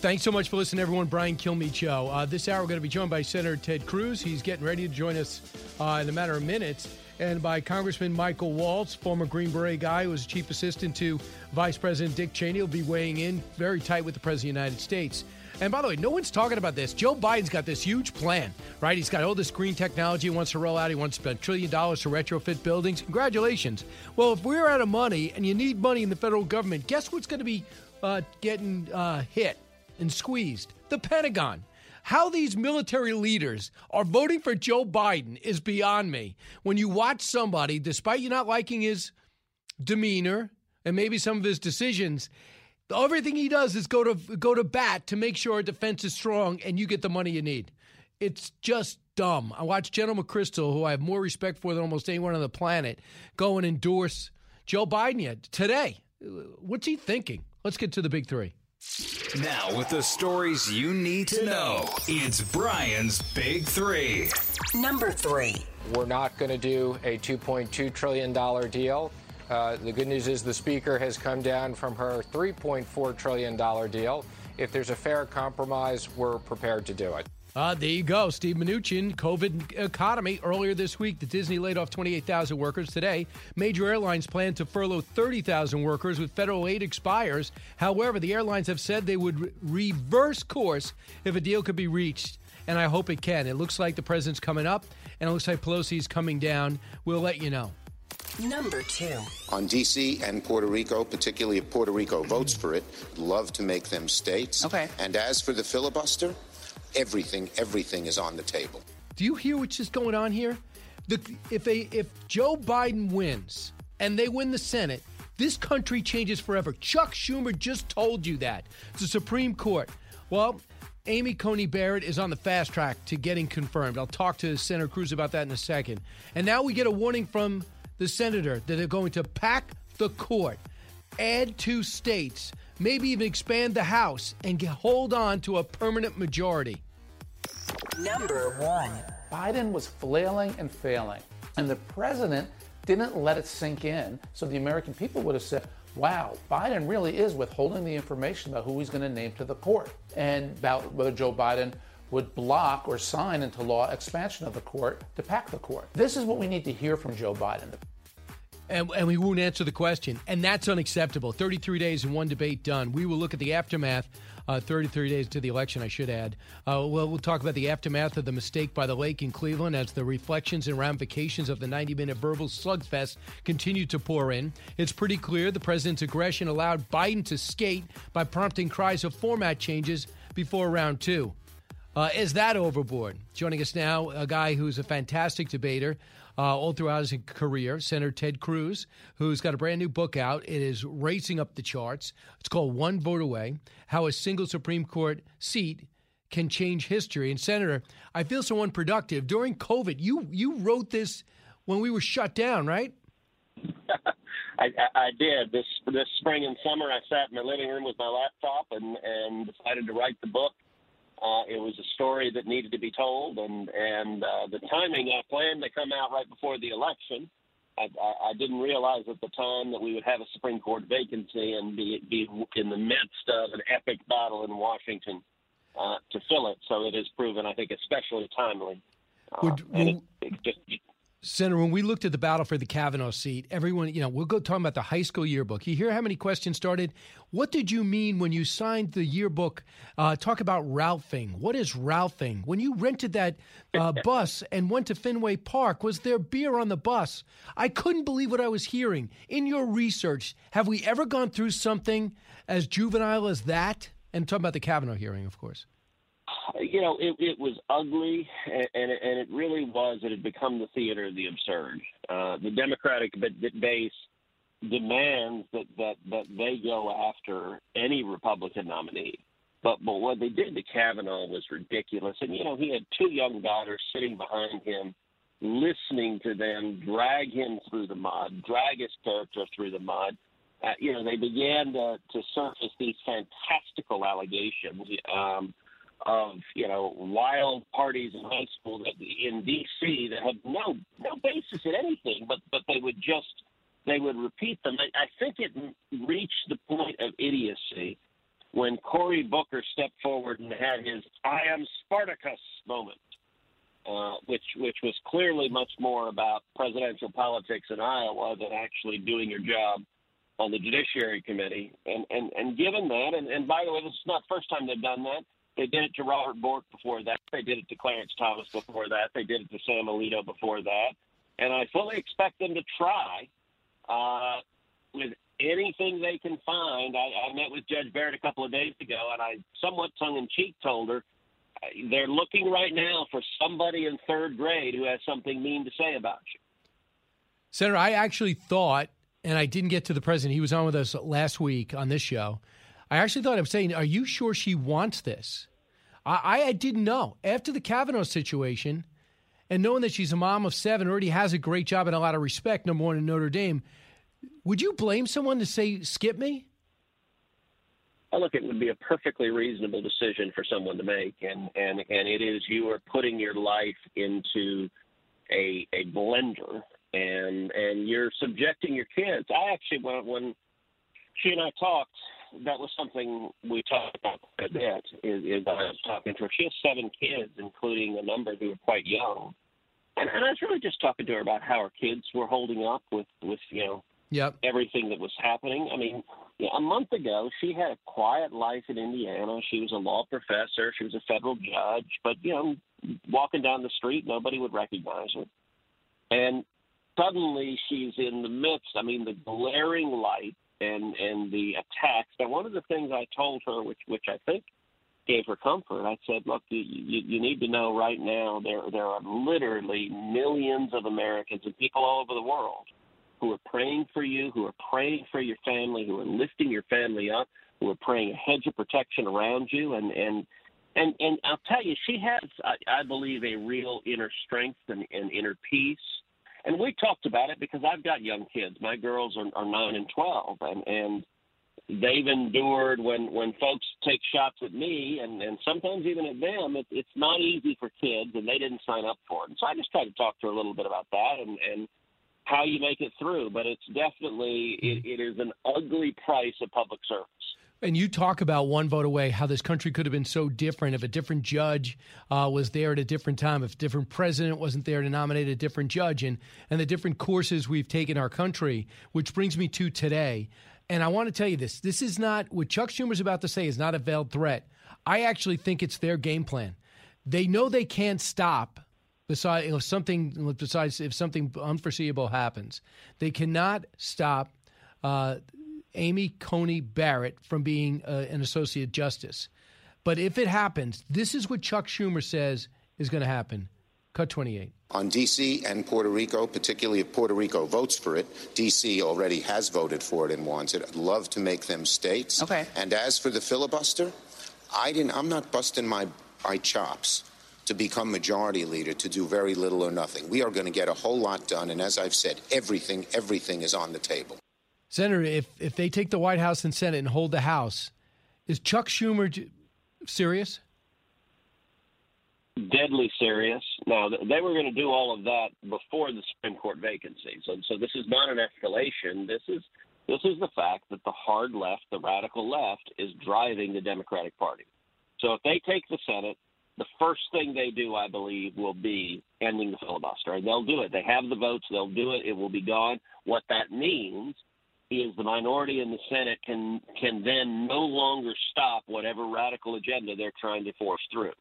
Thanks so much for listening, everyone. Brian Kilmeade Show. Uh, this hour, we're going to be joined by Senator Ted Cruz. He's getting ready to join us uh, in a matter of minutes. And by Congressman Michael Waltz, former Green Beret guy who was chief assistant to Vice President Dick Cheney. He'll be weighing in very tight with the President of the United States. And by the way, no one's talking about this. Joe Biden's got this huge plan, right? He's got all this green technology he wants to roll out. He wants to spend a trillion dollars to retrofit buildings. Congratulations. Well, if we're out of money and you need money in the federal government, guess what's going to be uh, getting uh, hit? And squeezed. The Pentagon. How these military leaders are voting for Joe Biden is beyond me. When you watch somebody, despite you not liking his demeanor and maybe some of his decisions, everything he does is go to go to bat to make sure our defense is strong and you get the money you need. It's just dumb. I watched General McChrystal, who I have more respect for than almost anyone on the planet, go and endorse Joe Biden yet today. What's he thinking? Let's get to the big three. Now, with the stories you need to know, it's Brian's Big Three. Number three. We're not going to do a $2.2 trillion deal. Uh, the good news is the Speaker has come down from her $3.4 trillion deal. If there's a fair compromise, we're prepared to do it. Uh, there you go. Steve Mnuchin, COVID economy. Earlier this week, the Disney laid off 28,000 workers. Today, major airlines plan to furlough 30,000 workers with federal aid expires. However, the airlines have said they would re- reverse course if a deal could be reached, and I hope it can. It looks like the president's coming up, and it looks like Pelosi's coming down. We'll let you know. Number two. On D.C. and Puerto Rico, particularly if Puerto Rico votes for it, love to make them states. Okay. And as for the filibuster, everything, everything is on the table. Do you hear what's just going on here? The, if a, if Joe Biden wins and they win the Senate, this country changes forever. Chuck Schumer just told you that. The Supreme Court. Well, Amy Coney Barrett is on the fast track to getting confirmed. I'll talk to Senator Cruz about that in a second. And now we get a warning from the senator that they're going to pack the court, add two states, maybe even expand the House, and get, hold on to a permanent majority. Number one. Biden was flailing and failing, and the president didn't let it sink in, so the American people would have said, wow, Biden really is withholding the information about who he's going to name to the court and about whether Joe Biden would block or sign into law expansion of the court to pack the court. This is what we need to hear from Joe Biden. And, and we won't answer the question. And that's unacceptable. 33 days and one debate done. We will look at the aftermath. Uh, 33 days to the election, I should add. Uh, well, we'll talk about the aftermath of the mistake by the lake in Cleveland as the reflections and ramifications of the 90 minute verbal slugfest continue to pour in. It's pretty clear the president's aggression allowed Biden to skate by prompting cries of format changes before round two. Uh, is that overboard? Joining us now, a guy who's a fantastic debater uh, all throughout his career, Senator Ted Cruz, who's got a brand new book out. It is racing up the charts. It's called One Vote Away How a Single Supreme Court Seat Can Change History. And, Senator, I feel so unproductive. During COVID, you, you wrote this when we were shut down, right? I, I, did this this spring and summer. I sat in my living room with my laptop and and decided to write the book. Uh, it was a story that needed to be told, and and uh, the timing. I planned to come out right before the election. I, I, I didn't realize at the time that we would have a Supreme Court vacancy and be be in the midst of an epic battle in Washington uh, to fill it. So it has proven, I think, especially timely. Uh, Would- and it, it just Senator, when we looked at the battle for the Kavanaugh seat, everyone, you know, we'll go talking about the high school yearbook. You hear how many questions started? What did you mean when you signed the yearbook? Uh, talk about Ralphing. What is Ralphing? When you rented that uh, bus and went to Fenway Park, was there beer on the bus? I couldn't believe what I was hearing. In your research, have we ever gone through something as juvenile as that? And talking about the Kavanaugh hearing, of course. You know, it, it was ugly, and, and, it, and it really was. It had become the theater of the absurd. Uh, the Democratic base demands that, that, that they go after any Republican nominee. But but what they did to Kavanaugh was ridiculous. And you know, he had two young daughters sitting behind him, listening to them drag him through the mud, drag his character through the mud. Uh, you know, they began to, to surface these fantastical allegations um, of you know wild parties in high school that in D.C. that had no no basis in anything, but but they would just they would repeat them. I, I think it reached the point of idiocy when Cory Booker stepped forward and had his "I am Spartacus" moment, uh, which which was clearly much more about presidential politics in Iowa than actually doing your job on the Judiciary Committee. And and and given that, and, and by the way, this is not the first time they've done that. They did it to Robert Bork before that. They did it to Clarence Thomas before that. They did it to Sam Alito before that. And I fully expect them to try uh, with anything they can find. I, I met with Judge Barrett a couple of days ago, and I somewhat tongue in cheek told her uh, they're looking right now for somebody in third grade who has something mean to say about you. Senator, I actually thought, and I didn't get to the president. He was on with us last week on this show. I actually thought I'm saying, "Are you sure she wants this?" I, I didn't know after the Kavanaugh situation, and knowing that she's a mom of seven, already has a great job and a lot of respect. Number one in Notre Dame. Would you blame someone to say skip me? Well, look, it would be a perfectly reasonable decision for someone to make, and and and it is you are putting your life into a a blender, and and you're subjecting your kids. I actually when when she and I talked, that was something we talked about a bit. Is, is I was talking to her. She has seven kids, including a number who are quite young, and, and I was really just talking to her about how her kids were holding up with with you know Yep. everything that was happening. I mean, know, a month ago, she had a quiet life in Indiana. She was a law professor. She was a federal judge. But, you know, walking down the street, nobody would recognize her. And suddenly she's in the midst, I mean, the glaring light and, and the attacks. And one of the things I told her, which, which I think gave her comfort, I said, look, you, you, you need to know right now there, there are literally millions of Americans and people all over the world who are praying for you, who are praying for your family, who are lifting your family up, who are praying a hedge of protection around you, and and and and I'll tell you, she has, I, I believe, a real inner strength and, and inner peace. And we talked about it because I've got young kids. My girls are, are nine and twelve, and and they've endured when when folks take shots at me and and sometimes even at them it, it's not easy for kids and they didn't sign up for it and so i just tried to talk to her a little bit about that and and how you make it through. But it's definitely mm-hmm. it, it is an ugly price of public service. And you talk about one vote away, how this country could have been so different if a different judge uh, was there at a different time, if a different president wasn't there to nominate a different judge, and, and the different courses we've taken our country, which brings me to today. And I want to tell you this this is not what Chuck Schumer's about to say is not a veiled threat. I actually think it's their game plan. They know they can't stop besides if something besides if something unforeseeable happens. They cannot stop uh, Amy Coney Barrett from being uh, an associate justice. But if it happens, this is what Chuck Schumer says is going to happen. Cut 28. On D.C. and Puerto Rico, particularly if Puerto Rico votes for it, D.C. already has voted for it and wants it. I'd love to make them states. Okay. And as for the filibuster, I didn't. I'm not busting my my chops to become majority leader to do very little or nothing. We are going to get a whole lot done, and as I've said, everything everything is on the table. Senator, if if they take the White House and Senate and hold the House, is Chuck Schumer serious? Deadly serious. Now they were going to do all of that before the Supreme Court vacancy. So so this is not an escalation. This is this is the fact that the hard left, the radical left, is driving the Democratic Party. So if they take the Senate, the first thing they do, I believe, will be ending the filibuster. And they'll do it. They have the votes. They'll do it. It will be gone. What that means is the minority in the Senate can can then no longer stop whatever radical agenda they're trying to force through.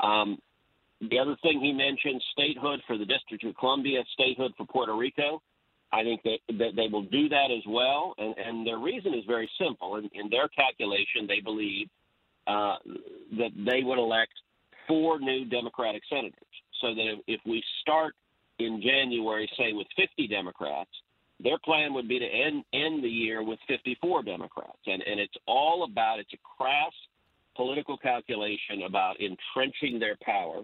Um, the other thing he mentioned, statehood for the District of Columbia, statehood for Puerto Rico. I think that, that they will do that as well. And, and their reason is very simple. In, in their calculation, they believe uh, that they would elect four new Democratic senators. So that if we start in January, say, with 50 Democrats, their plan would be to end, end the year with 54 Democrats. And, and it's all about, it's a crass political calculation about entrenching their power.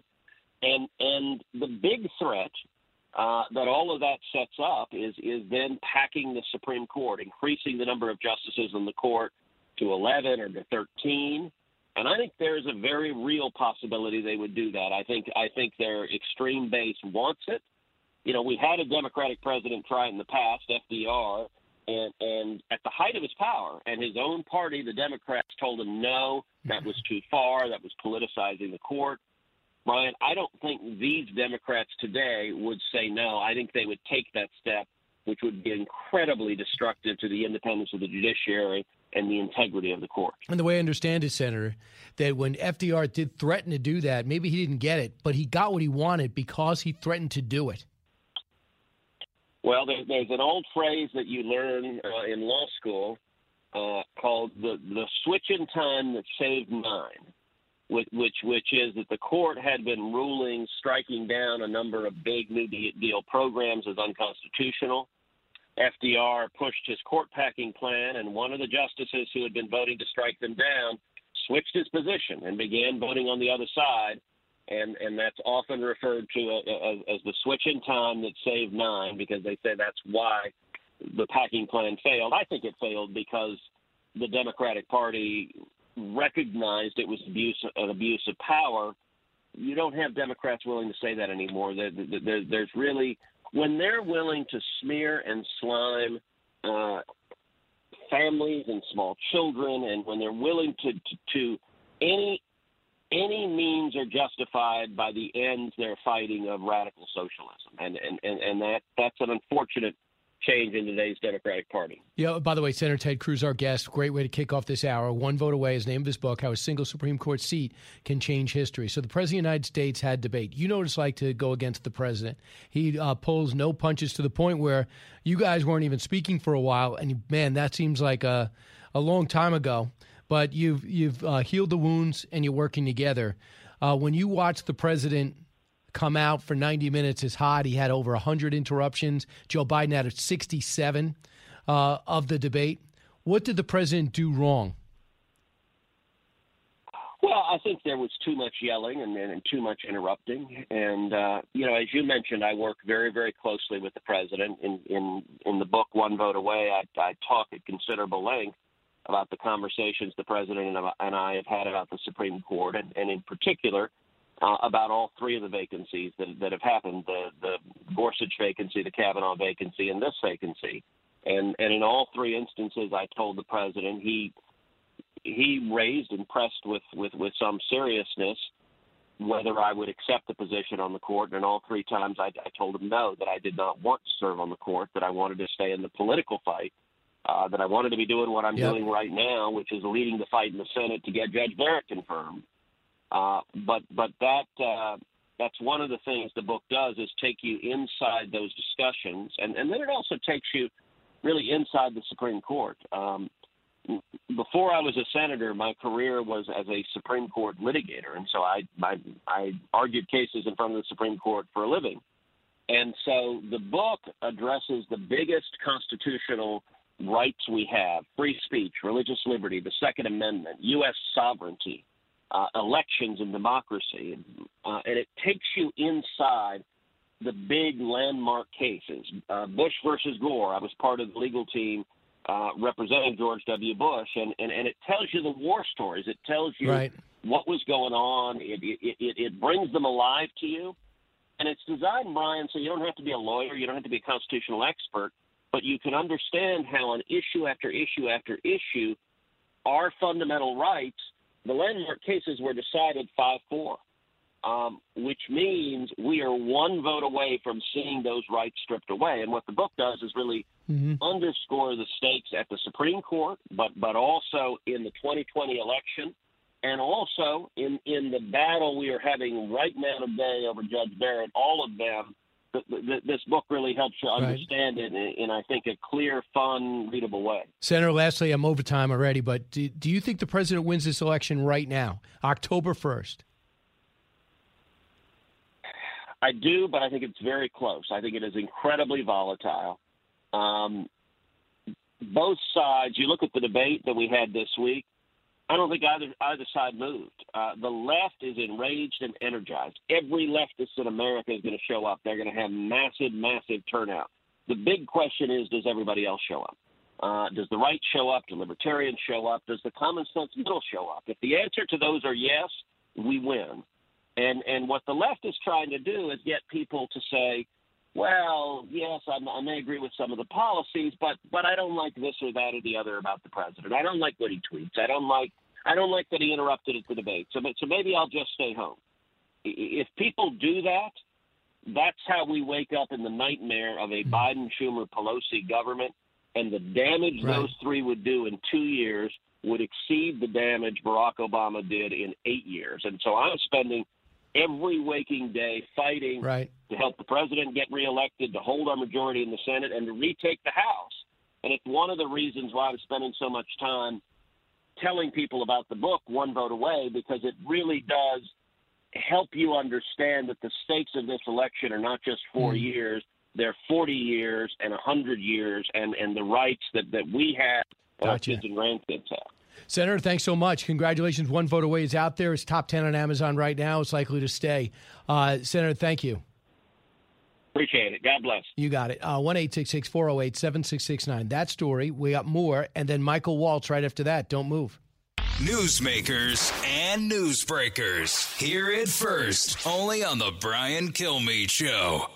And and the big threat uh, that all of that sets up is is then packing the Supreme Court, increasing the number of justices in the court to 11 or to 13. And I think there's a very real possibility they would do that. I think I think their extreme base wants it. You know, we had a Democratic president try it in the past, FDR, and and at the height of his power, and his own party, the Democrats, told him no, that was too far, that was politicizing the court. Brian, I don't think these Democrats today would say no. I think they would take that step, which would be incredibly destructive to the independence of the judiciary and the integrity of the court. And the way I understand it, Senator, that when FDR did threaten to do that, maybe he didn't get it, but he got what he wanted because he threatened to do it. Well, there, there's an old phrase that you learn uh, in law school uh, called the the switch in time that saved nine, which, which which is that the court had been ruling striking down a number of big new deal programs as unconstitutional. FDR pushed his court packing plan, and one of the justices who had been voting to strike them down switched his position and began voting on the other side and and that's often referred to as, as the switch in time that saved nine because they say that's why the packing plan failed. I think it failed because the Democratic Party recognized it was abuse an abuse of power. You don't have Democrats willing to say that anymore. There, there, there's really when they're willing to smear and slime uh, families and small children, and when they're willing to to, to any any means are justified by the ends they're fighting of radical socialism, and and and, and that that's an unfortunate change in today's Democratic Party. Yeah. By the way, Senator Ted Cruz, our guest, great way to kick off this hour. One vote away is the name of his book, How a Single Supreme Court Seat Can Change History. So the President of the United States had debate. You know what it's like to go against the President. He uh, pulls no punches to the point where you guys weren't even speaking for a while. And man, that seems like a, a long time ago but you've you've uh, healed the wounds and you're working together. Uh, when you watch the president come out for 90 minutes is hot, he had over 100 interruptions. Joe Biden had 67 uh, of the debate. What did the president do wrong? Well, I think there was too much yelling and, and too much interrupting. And uh, you know, as you mentioned, I work very, very closely with the president. In in in the book One Vote Away, I, I talk at considerable length about the conversations the president and I have had about the Supreme Court, and, and in particular uh, about all three of the vacancies that, that have happened the, the Gorsuch vacancy, the Kavanaugh vacancy, and this vacancy. And, and in all three instances, I told the president he he raised and pressed with, with, with some seriousness whether I would accept the position on the court. And all three times I, I told him no, that I did not want to serve on the court, that I wanted to stay in the political fight uh, that I wanted to be doing what I'm yep. doing right now, which is leading the fight in the Senate to get Judge Barrett confirmed. Uh, but but that uh, that's one of the things the book does is take you inside those discussions, and and then it also takes you really inside the Supreme Court. Um, before I was a senator, my career was as a Supreme Court litigator, and so I, I I argued cases in front of the Supreme Court for a living. And so the book addresses the biggest constitutional rights we have free speech, religious liberty, the Second Amendment, U.S. sovereignty, uh, elections, and democracy. Uh, and it takes you inside the big landmark cases. Uh, Bush versus Gore, I was part of the legal team uh, representing George W. Bush, and, and, and it tells you the war stories. It tells you right. what was going on, it, it, it, it brings them alive to you. And it's designed, Brian, so you don't have to be a lawyer, you don't have to be a constitutional expert but you can understand how on issue after issue after issue, our fundamental rights, the landmark cases were decided 5 4, um, which means we are one vote away from seeing those rights stripped away. And what the book does is really mm-hmm. underscore the stakes at the Supreme Court, but, but also in the 2020 election. And also in, in the battle we are having right now today over Judge Barrett, all of them this book really helps you understand right. it in, I think, a clear, fun, readable way. Senator, lastly, I'm over time already, but do, do you think the president wins this election right now, October 1st? I do, but I think it's very close. I think it is incredibly volatile. Um, both sides, you look at the debate that we had this week, I don't think either either side moved. Uh, the left is enraged and energized. Every leftist in America is going to show up. They're going to have massive, massive turnout. The big question is, does everybody else show up? Uh, does the right show up? Do libertarians show up? Does the common sense middle show up? If the answer to those are yes, we win. And and what the left is trying to do is get people to say, well, yes, I'm, I may agree with some of the policies, but but I don't like this or that or the other about the president. I don't like what he tweets. I don't like I don't like that he interrupted at the debate. So so maybe I'll just stay home. If people do that, that's how we wake up in the nightmare of a hmm. Biden, Schumer, Pelosi government, and the damage right. those three would do in two years would exceed the damage Barack Obama did in eight years. And so I'm spending every waking day fighting right. to help the president get reelected, to hold our majority in the Senate, and to retake the House. And it's one of the reasons why I'm spending so much time telling people about the book, One Vote Away, because it really does help you understand that the stakes of this election are not just four mm. years, they're 40 years and 100 years, and, and the rights that, that we have, gotcha. our kids and grandkids have. Senator, thanks so much. Congratulations. One Vote Away is out there. It's top 10 on Amazon right now. It's likely to stay. Uh, Senator, thank you. Appreciate it. God bless. You got it. Uh, 1 408 7669. That story. We got more. And then Michael Waltz right after that. Don't move. Newsmakers and newsbreakers. Hear it first. Only on The Brian Kilmeade Show.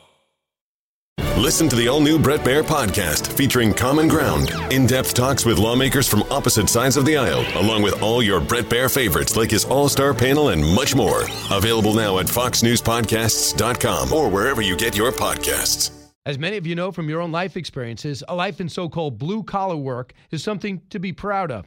Listen to the all new Bret Baier podcast featuring Common Ground, in depth talks with lawmakers from opposite sides of the aisle, along with all your Bret Baier favorites like his all star panel and much more. Available now at FoxNewsPodcasts.com or wherever you get your podcasts. As many of you know from your own life experiences, a life in so called blue collar work is something to be proud of.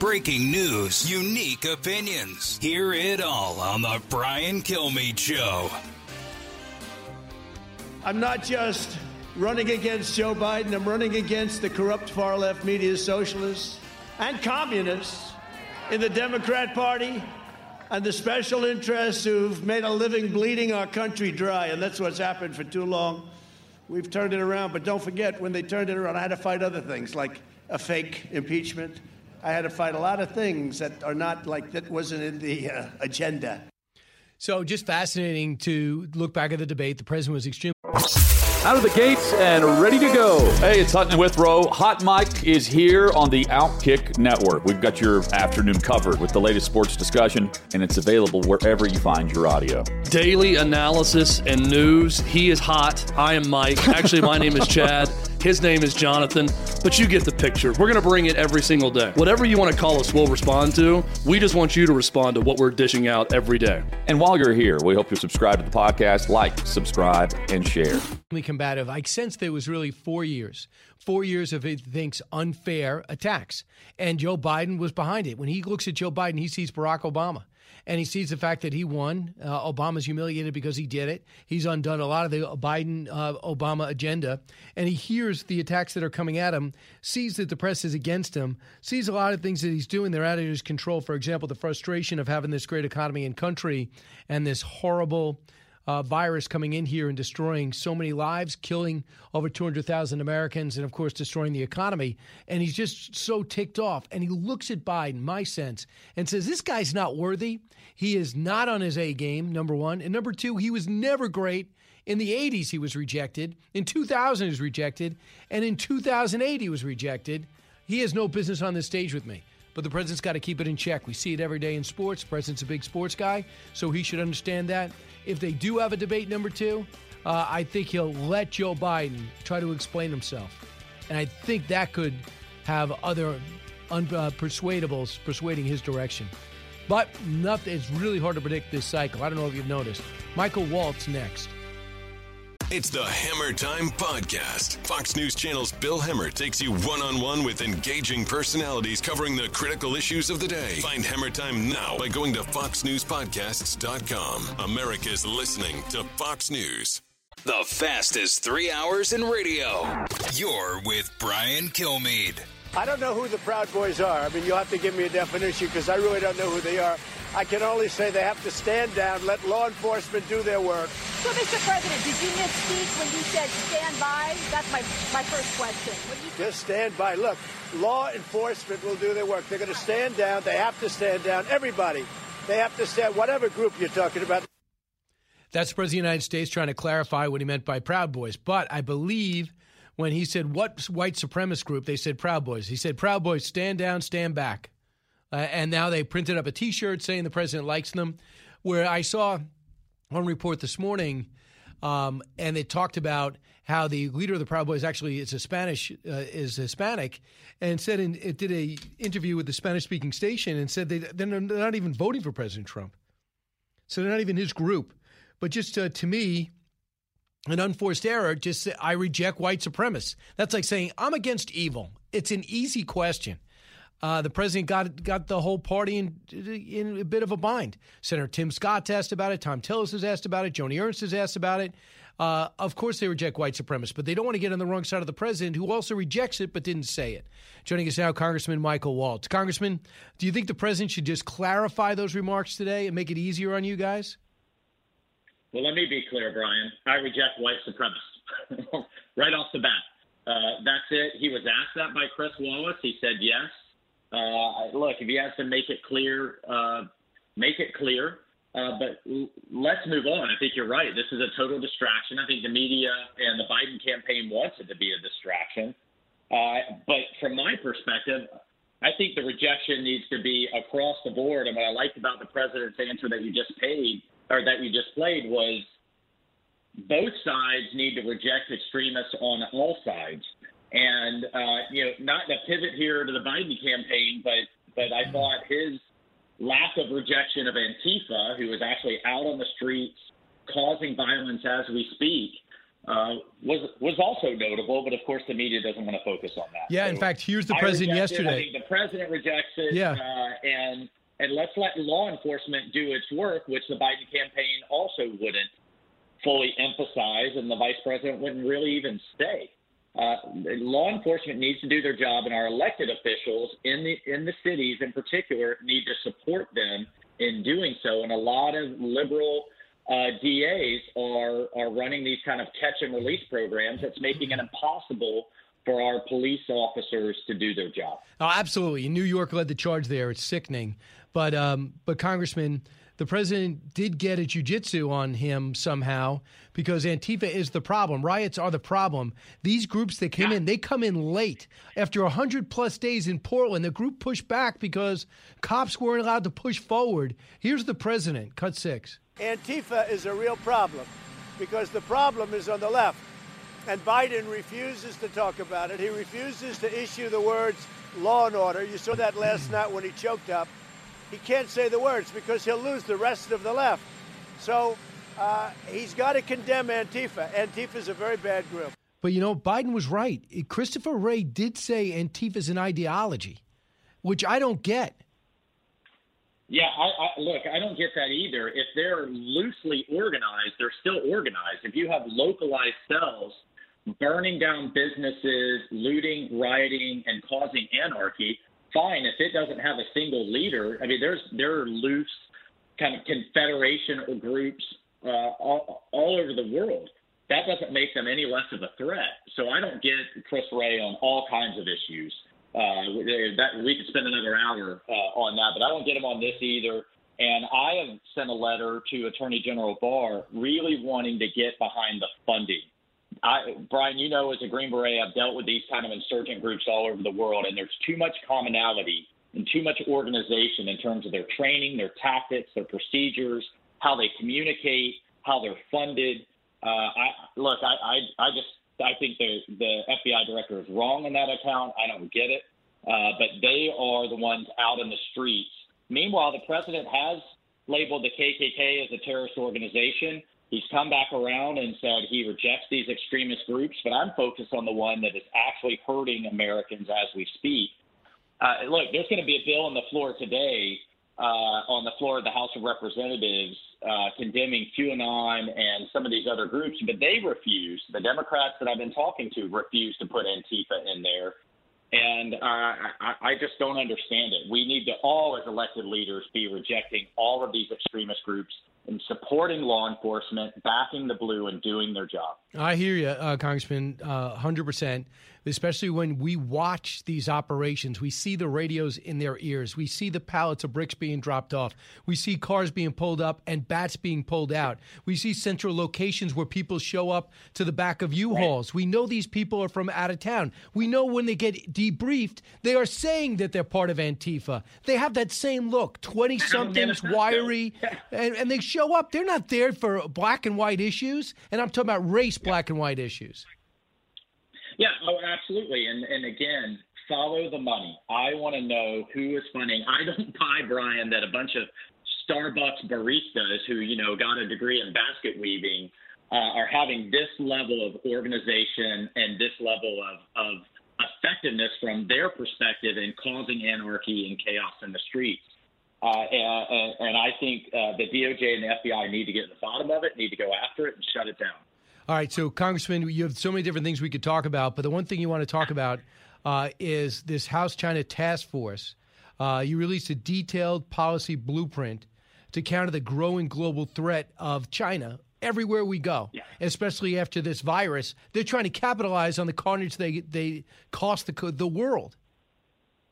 Breaking news, unique opinions. Hear it all on The Brian Kilmeade Show. I'm not just running against Joe Biden, I'm running against the corrupt far left media socialists and communists in the Democrat Party and the special interests who've made a living bleeding our country dry. And that's what's happened for too long. We've turned it around, but don't forget, when they turned it around, I had to fight other things like a fake impeachment I had to fight a lot of things that are not like that wasn't in the uh, agenda. So, just fascinating to look back at the debate. The president was extremely out of the gates and ready to go. Hey, it's Hutton Withrow. Hot Mike is here on the Outkick Network. We've got your afternoon covered with the latest sports discussion, and it's available wherever you find your audio. Daily analysis and news. He is hot. I am Mike. Actually, my name is Chad. His name is Jonathan, but you get the picture. We're going to bring it every single day. Whatever you want to call us, we'll respond to. We just want you to respond to what we're dishing out every day. And while you're here, we hope you subscribe to the podcast, like, subscribe, and share. Combative. I sensed there was really four years, four years of he thinks unfair attacks, and Joe Biden was behind it. When he looks at Joe Biden, he sees Barack Obama and he sees the fact that he won. Uh, Obama's humiliated because he did it. He's undone a lot of the Biden uh, Obama agenda, and he hears the attacks that are coming at him, sees that the press is against him, sees a lot of things that he's doing. They're out of his control. For example, the frustration of having this great economy and country and this horrible uh, virus coming in here and destroying so many lives, killing over 200,000 Americans, and of course, destroying the economy. And he's just so ticked off. And he looks at Biden, my sense, and says, This guy's not worthy. He is not on his A game, number one. And number two, he was never great In the 80s, he was rejected. In 2000, he was rejected. And in 2008, he was rejected. He has no business on this stage with me. But the president's got to keep it in check. We see it every day in sports. The president's a big sports guy, so he should understand that. If they do have a debate number two, uh, I think he'll let Joe Biden try to explain himself. And I think that could have other uh, persuading his direction. But nothing, it's really hard to predict this cycle. I don't know if you've noticed. Michael Waltz next. It's the Hemmer Time Podcast. Fox News Channel's Bill Hemmer takes you one on one with engaging personalities covering the critical issues of the day. Find Hemmer Time now by going to FoxNewsPodcasts.com. America's listening to Fox News. The fastest three hours in radio. You're with Brian Kilmeade. I don't know who the Proud Boys are. I mean, you'll have to give me a definition because I really don't know who they are. I can only say they have to stand down, let law enforcement do their work. So, Mr. President, did you misspeak when you said stand by? That's my, my first question. Just stand by. Look, law enforcement will do their work. They're going to stand down. They have to stand down. Everybody. They have to stand, whatever group you're talking about. That's the President of the United States trying to clarify what he meant by Proud Boys. But I believe when he said what white supremacist group, they said Proud Boys. He said, Proud Boys, stand down, stand back. Uh, and now they printed up a t shirt saying the president likes them. Where I saw one report this morning, um, and it talked about how the leader of the Proud Boys actually is a Spanish uh, is Hispanic, and said in, it did a interview with the Spanish speaking station and said they they're not even voting for President Trump, so they're not even his group. But just uh, to me, an unforced error. Just I reject white supremacists. That's like saying I'm against evil. It's an easy question. Uh, the president got got the whole party in in a bit of a bind. Senator Tim Scott asked about it. Thom Tillis has asked about it. Joni Ernst has asked about it. Uh, of course, they reject white supremacists, but they don't want to get on the wrong side of the president, who also rejects it but didn't say it. Joining us now, Congressman Michael Waltz. Congressman, do you think the president should just clarify those remarks today and make it easier on you guys? Well, let me be clear, Brian. I reject white supremacists right off the bat. Uh, that's it. He was asked that by Chris Wallace. He said yes. Uh, look, if he has to make it clear, uh, make it clear. Uh, but l- let's move on. I think you're right. This is a total distraction. I think the media and the Biden campaign wants it to be a distraction. Uh, but from my perspective, I think the rejection needs to be across the board. And what I liked about the president's answer that you just paid or that you just played was both sides need to reject extremists on all sides. And uh, you know, not to pivot here to the Biden campaign, but but I thought his lack of rejection of Antifa, who is actually out on the streets causing violence as we speak, uh, was was also notable. But of course, the media doesn't want to focus on that. Yeah, so in fact, here's the president yesterday. I the president rejects it. Yeah. Uh, and and let's let law enforcement do its work, which the Biden campaign also wouldn't fully emphasize, and the vice president wouldn't really even say. Uh, law enforcement needs to do their job, and our elected officials in the in the cities, in particular, need to support them in doing so. And a lot of liberal uh, DAs are are running these kind of catch and release programs that's making it impossible for our police officers to do their job. Oh, absolutely. New York led the charge there. It's sickening. But um, but Congressman, the president did get a jujitsu on him somehow because Antifa is the problem. Riots are the problem. These groups that came yeah. in, they come in late. After 100 plus days in Portland, the group pushed back because cops weren't allowed to push forward. Here's the president, cut six. Antifa is a real problem because the problem is on the left. And Biden refuses to talk about it. He refuses to issue the words law and order. You saw that last night when he choked up he can't say the words because he'll lose the rest of the left. So uh, he's got to condemn Antifa. Antifa is a very bad group. But you know, Biden was right. Christopher Wray did say Antifa is an ideology, which I don't get. Yeah, I, I, look, I don't get that either. If they're loosely organized, they're still organized. If you have localized cells burning down businesses, looting, rioting, and causing anarchy, fine if it doesn't have a single leader. I mean, there's there are loose kind of confederation or groups uh, all, all over the world. That doesn't make them any less of a threat. So I don't get Chris Wray on all kinds of issues. Uh, that we could spend another hour uh, on that, but I don't get him on this either. And I have sent a letter to Attorney General Barr really wanting to get behind the funding. I, Brian, you know, as a Green Beret, I've dealt with these kind of insurgent groups all over the world, and there's too much commonality and too much organization in terms of their training, their tactics, their procedures, how they communicate, how they're funded. Uh, I look, I, I, I just, I think the the FBI director is wrong in that account. I don't get it, uh, but they are the ones out in the streets. Meanwhile, the president has labeled the KKK as a terrorist organization. He's come back around and said he rejects these extremist groups, but I'm focused on the one that is actually hurting Americans as we speak. Uh, look, there's going to be a bill on the floor today, uh, on the floor of the House of Representatives, uh, condemning QAnon and some of these other groups, but they refuse. The Democrats that I've been talking to refuse to put Antifa in there. And uh, I, I just don't understand it. We need to all, as elected leaders, be rejecting all of these extremist groups and supporting law enforcement, backing the blue, and doing their job. I hear you, uh, Congressman, uh, 100%. Especially when we watch these operations, we see the radios in their ears. We see the pallets of bricks being dropped off. We see cars being pulled up and bats being pulled out. We see central locations where people show up to the back of U-Hauls. We know these people are from out of town. We know when they get debriefed, they are saying that they're part of Antifa. They have that same look 20 somethings, wiry, and, and they show up. They're not there for black and white issues. And I'm talking about race black and white issues. Yeah, oh, absolutely. And and again, follow the money. I want to know who is funding. I don't buy Brian that a bunch of Starbucks baristas who you know got a degree in basket weaving uh, are having this level of organization and this level of of effectiveness from their perspective in causing anarchy and chaos in the streets. Uh, and, and, I think uh, the DOJ and the FBI need to get to the bottom of it, need to go after it, and shut it down. All right, so Congressman, you have so many different things we could talk about, but the one thing you want to talk about uh, is this House China Task Force. Uh, you released a detailed policy blueprint to counter the growing global threat of China everywhere we go, yeah. especially after this virus. They're trying to capitalize on the carnage they they cost the the world.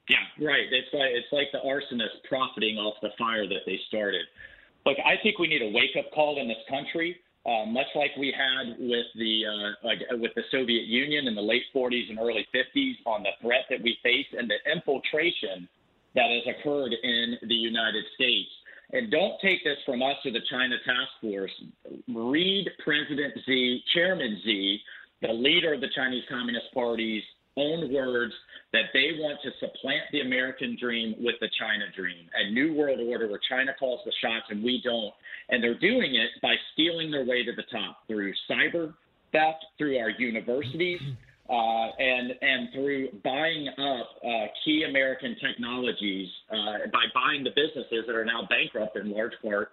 Yeah, right. It's like it's like the arsonist profiting off the fire that they started. Look, I think we need a wake up call in this country uh, much like we had with the uh, like uh, with the Soviet Union in the late 40s and early 50s on the threat that we face and the infiltration that has occurred in the United States. And don't take this from us or the China Task Force. Read President Xi, Chairman Xi, the leader of the Chinese Communist Party's own words that they want to supplant the American dream with the China dream, a new world order where China calls the shots and we don't. And they're doing it by stealing their way to the top through cyber theft, through our universities, uh, and and through buying up uh, key American technologies uh, by buying the businesses that are now bankrupt in large part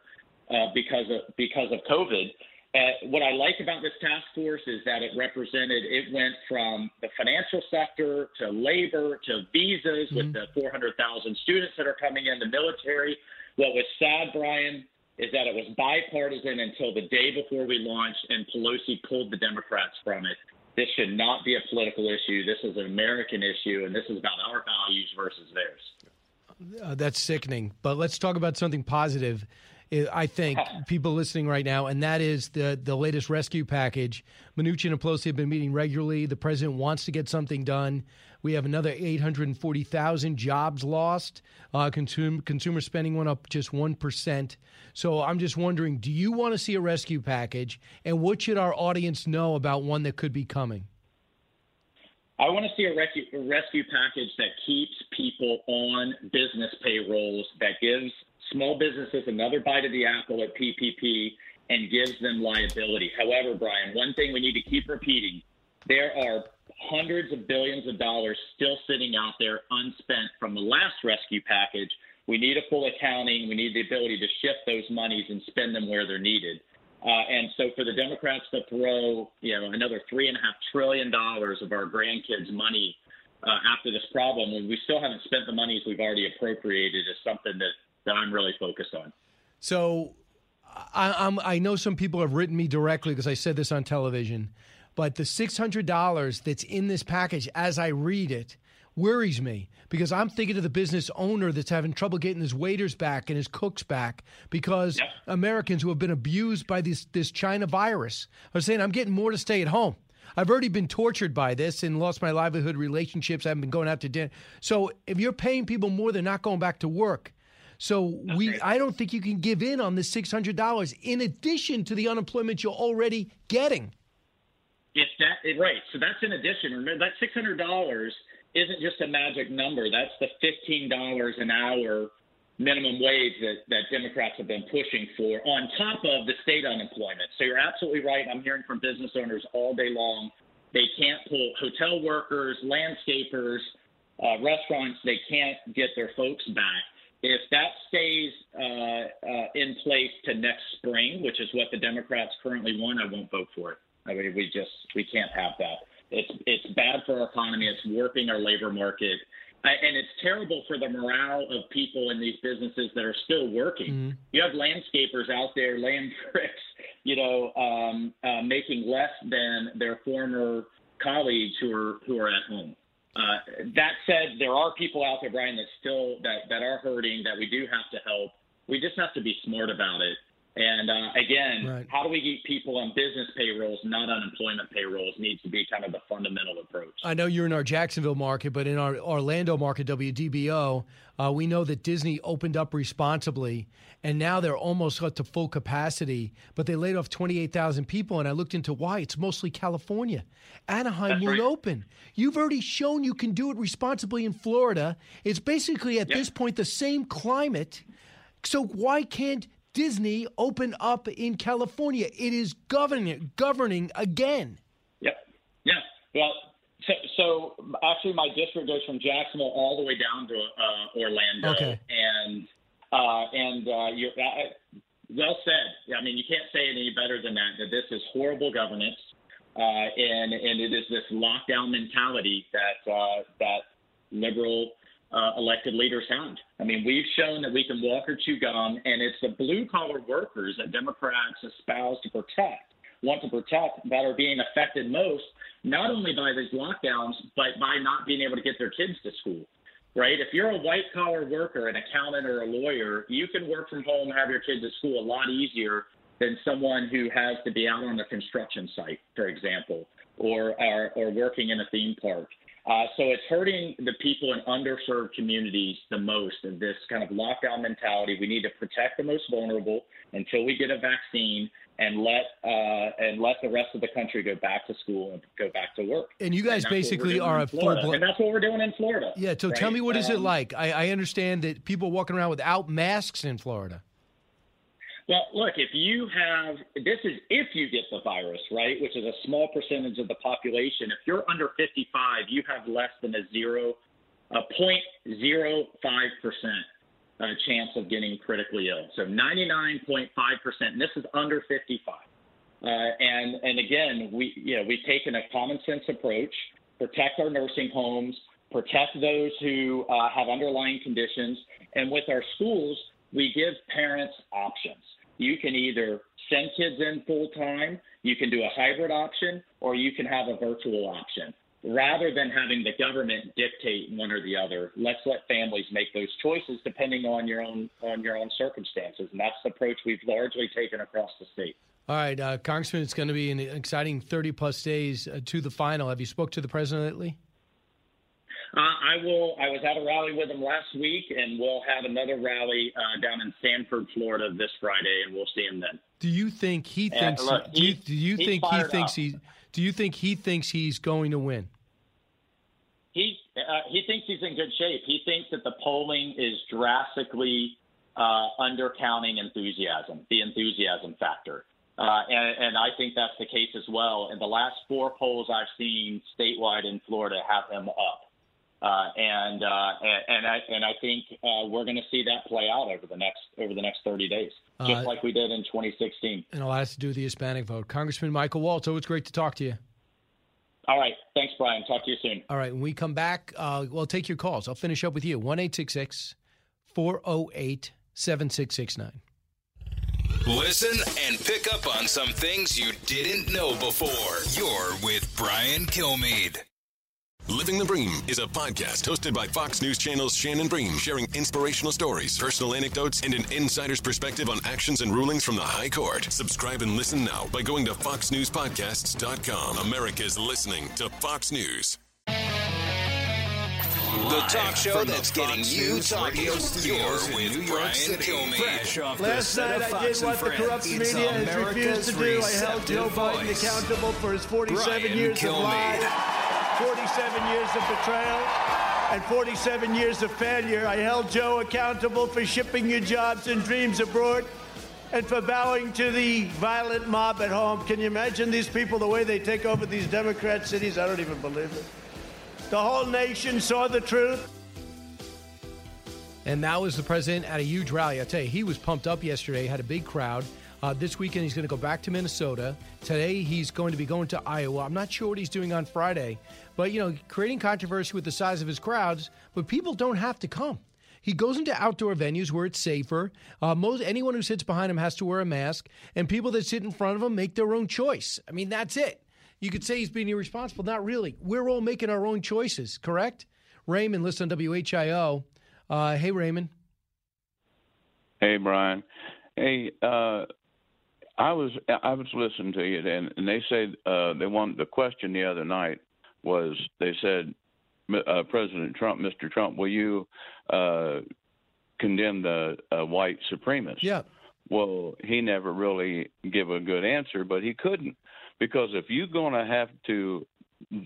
uh, because of because of COVID. Uh, what I like about this task force is that it represented, it went from the financial sector to labor to visas mm-hmm. with the 400,000 students that are coming in, the military. What was sad, Brian, is that it was bipartisan until the day before we launched, and Pelosi pulled the Democrats from it. This should not be a political issue. This is an American issue, and this is about our values versus theirs. Uh, that's sickening. But let's talk about something positive. I think people listening right now, and that is the the latest rescue package. Mnuchin and Pelosi have been meeting regularly. The president wants to get something done. We have another 840,000 jobs lost. Uh, consumer, consumer spending went up just 1%. So I'm just wondering do you want to see a rescue package? And what should our audience know about one that could be coming? I want to see a rescue, a rescue package that keeps people on business payrolls, that gives small businesses another bite of the apple at PPP and gives them liability. However, Brian, one thing we need to keep repeating there are hundreds of billions of dollars still sitting out there unspent from the last rescue package. We need a full accounting. We need the ability to shift those monies and spend them where they're needed. Uh, and so for the Democrats to throw, you know, another three and a half trillion dollars of our grandkids' money uh, after this problem, when we still haven't spent the monies we've already appropriated, is something that that I'm really focused on. So I, I'm, I know some people have written me directly because I said this on television, but the $600 that's in this package, as I read it, worries me because I'm thinking of the business owner that's having trouble getting his waiters back and his cooks back because Americans who have been abused by this this China virus are saying I'm getting more to stay at home. I've already been tortured by this and lost my livelihood, relationships. I haven't been going out to dinner. So if you're paying people more, they're not going back to work. So we, I don't think you can give in on the six hundred dollars in addition to the unemployment you're already getting. If that it- right, so that's in addition. Remember that six hundred dollars isn't just a magic number. That's the fifteen dollars an hour minimum wage that, that Democrats have been pushing for, on top of the state unemployment. So you're absolutely right. I'm hearing from business owners all day long. They can't pull hotel workers, landscapers, uh, restaurants. They can't get their folks back. If that stays uh, uh, in place to next spring, which is what the Democrats currently want, I won't vote for it. I mean, we just we can't have that. It's it's bad for our economy. It's warping our labor market, and it's terrible for the morale of people in these businesses that are still working. You have landscapers out there laying bricks, you know, um, uh, making less than their former colleagues who are who are at home. Uh, that said, there are people out there, Brian, that still that that are hurting. That we do have to help. We just have to be smart about it. And uh, again, Right. how do we get people on business payrolls, not unemployment payrolls, needs to be kind of the fundamental approach. I know you're in our Jacksonville market, but in our Orlando market, WDBO, uh, we know that Disney opened up responsibly, and now they're almost up to full capacity. But they laid off 28,000 people, and I looked into why. It's mostly California. Anaheim That's won't right. open. You've already shown you can do it responsibly in Florida. It's basically at this point the same climate. So why can't Disney open up in California? It is governing governing again. Yep. Yeah. Well, so, so actually, my district goes from Jacksonville all the way down to uh, Orlando. Okay. And uh, and uh, you're uh, well said. I mean, you can't say it any better than that. That this is horrible governance, uh, and and it is this lockdown mentality that uh, that liberal uh, elected leaders have. I mean, we've shown that we can walk or chew gum, and it's the blue collar workers that Democrats espouse to protect, want to protect, that are being affected most, not only by these lockdowns, but by not being able to get their kids to school. Right? If you're a white collar worker, an accountant or a lawyer, you can work from home, have your kids at school a lot easier than someone who has to be out on a construction site, for example, or or, or working in a theme park. Uh, so it's hurting the people in underserved communities the most in this kind of lockdown mentality. We need to protect the most vulnerable until we get a vaccine and let uh, and let the rest of the country go back to school and go back to work. And you guys that's basically are a full-blown- and that's what we're doing in Florida. Yeah, so tell me what is it Um, like? I, I understand that people walking around without masks in Florida. Well, look, if you have this is if you get the virus, right, which is a small percentage of the population. If you're under 55, you have less than a zero, a 0.05 percent uh, chance of getting critically ill. So 99.5 percent, and this is under 55. Uh, and and again, we you know we've taken a common sense approach, protect our nursing homes, protect those who uh, have underlying conditions, and with our schools, we give parents options. You can either send kids in full time, you can do a hybrid option, or you can have a virtual option. Rather than having the government dictate one or the other, let's let families make those choices depending on your own on your own circumstances, and that's the approach we've largely taken across the state. All right, uh, Congressman, it's going to be an exciting 30 plus days uh, to the final. Have you spoke to the president lately? Uh, I will. I was at a rally with him last week, and we'll have another rally uh, down in Sanford, Florida, this Friday, and we'll see him then. Do you think he thinks? look, do you, he's- do you think he thinks up. he? Do you think he thinks he's going to win? He uh, he thinks he's in good shape. He thinks that the polling is drastically uh, undercounting enthusiasm, the enthusiasm factor. Uh, and, and I think that's the case as well. And the last four polls I've seen statewide in Florida have him up. Uh, and, uh, and and I and I think uh, we're going to see that play out over the next over the next 30 days, just Uh, like we did in 2016. And all has to do with the Hispanic vote. Congressman Michael Waltz, it's great to talk to you. All right, thanks, Brian. Talk to you soon. All right, when we come back, uh, we'll take your calls. I'll finish up with you. 1 408 7669. Listen and pick up on some things you didn't know before. You're with Brian Kilmeade. Living the Bream is a podcast hosted by Fox News Channel's Shannon Bream, sharing inspirational stories, personal anecdotes, and an insider's perspective on actions and rulings from the High Court. Subscribe and listen now by going to foxnewspodcasts.com. America's listening to Fox News. The talk show that's getting you talking. Your with New York City. Fresh off Last set night of I Fox did what the corrupt It's media has America's refused to do. I held Joe Biden voice. accountable for his 47 Brian years of Kilmeade. lies, 47 years of betrayal, and 47 years of failure. I held Joe accountable for shipping your jobs and dreams abroad and for bowing to the violent mob at home. Can you imagine these people, the way they take over these Democrat cities? I don't even believe it. The whole nation saw the truth. And that was the president at a huge rally. I tell you, he was pumped up yesterday, had a big crowd. Uh, this weekend, he's going to go back to Minnesota. Today, he's going to be going to Iowa. I'm not sure what he's doing on Friday, but, you know, creating controversy with the size of his crowds, but people don't have to come. He goes into outdoor venues where it's safer. Uh, most anyone who sits behind him has to wear a mask, and people that sit in front of him make their own choice. I mean, that's it. You could say he's being irresponsible. Not really. We're all making our own choices, correct? Raymond, listen on WHIO. Uh, hey, Raymond. Hey, Brian. Hey, uh, I was I was listening to you, and, and they said uh, they wanted the question the other night was they said uh, President Trump, Mr. Trump, will you uh, condemn the uh, white supremacists? Yeah. Well, he never really gave a good answer, but he couldn't because if you're going to have to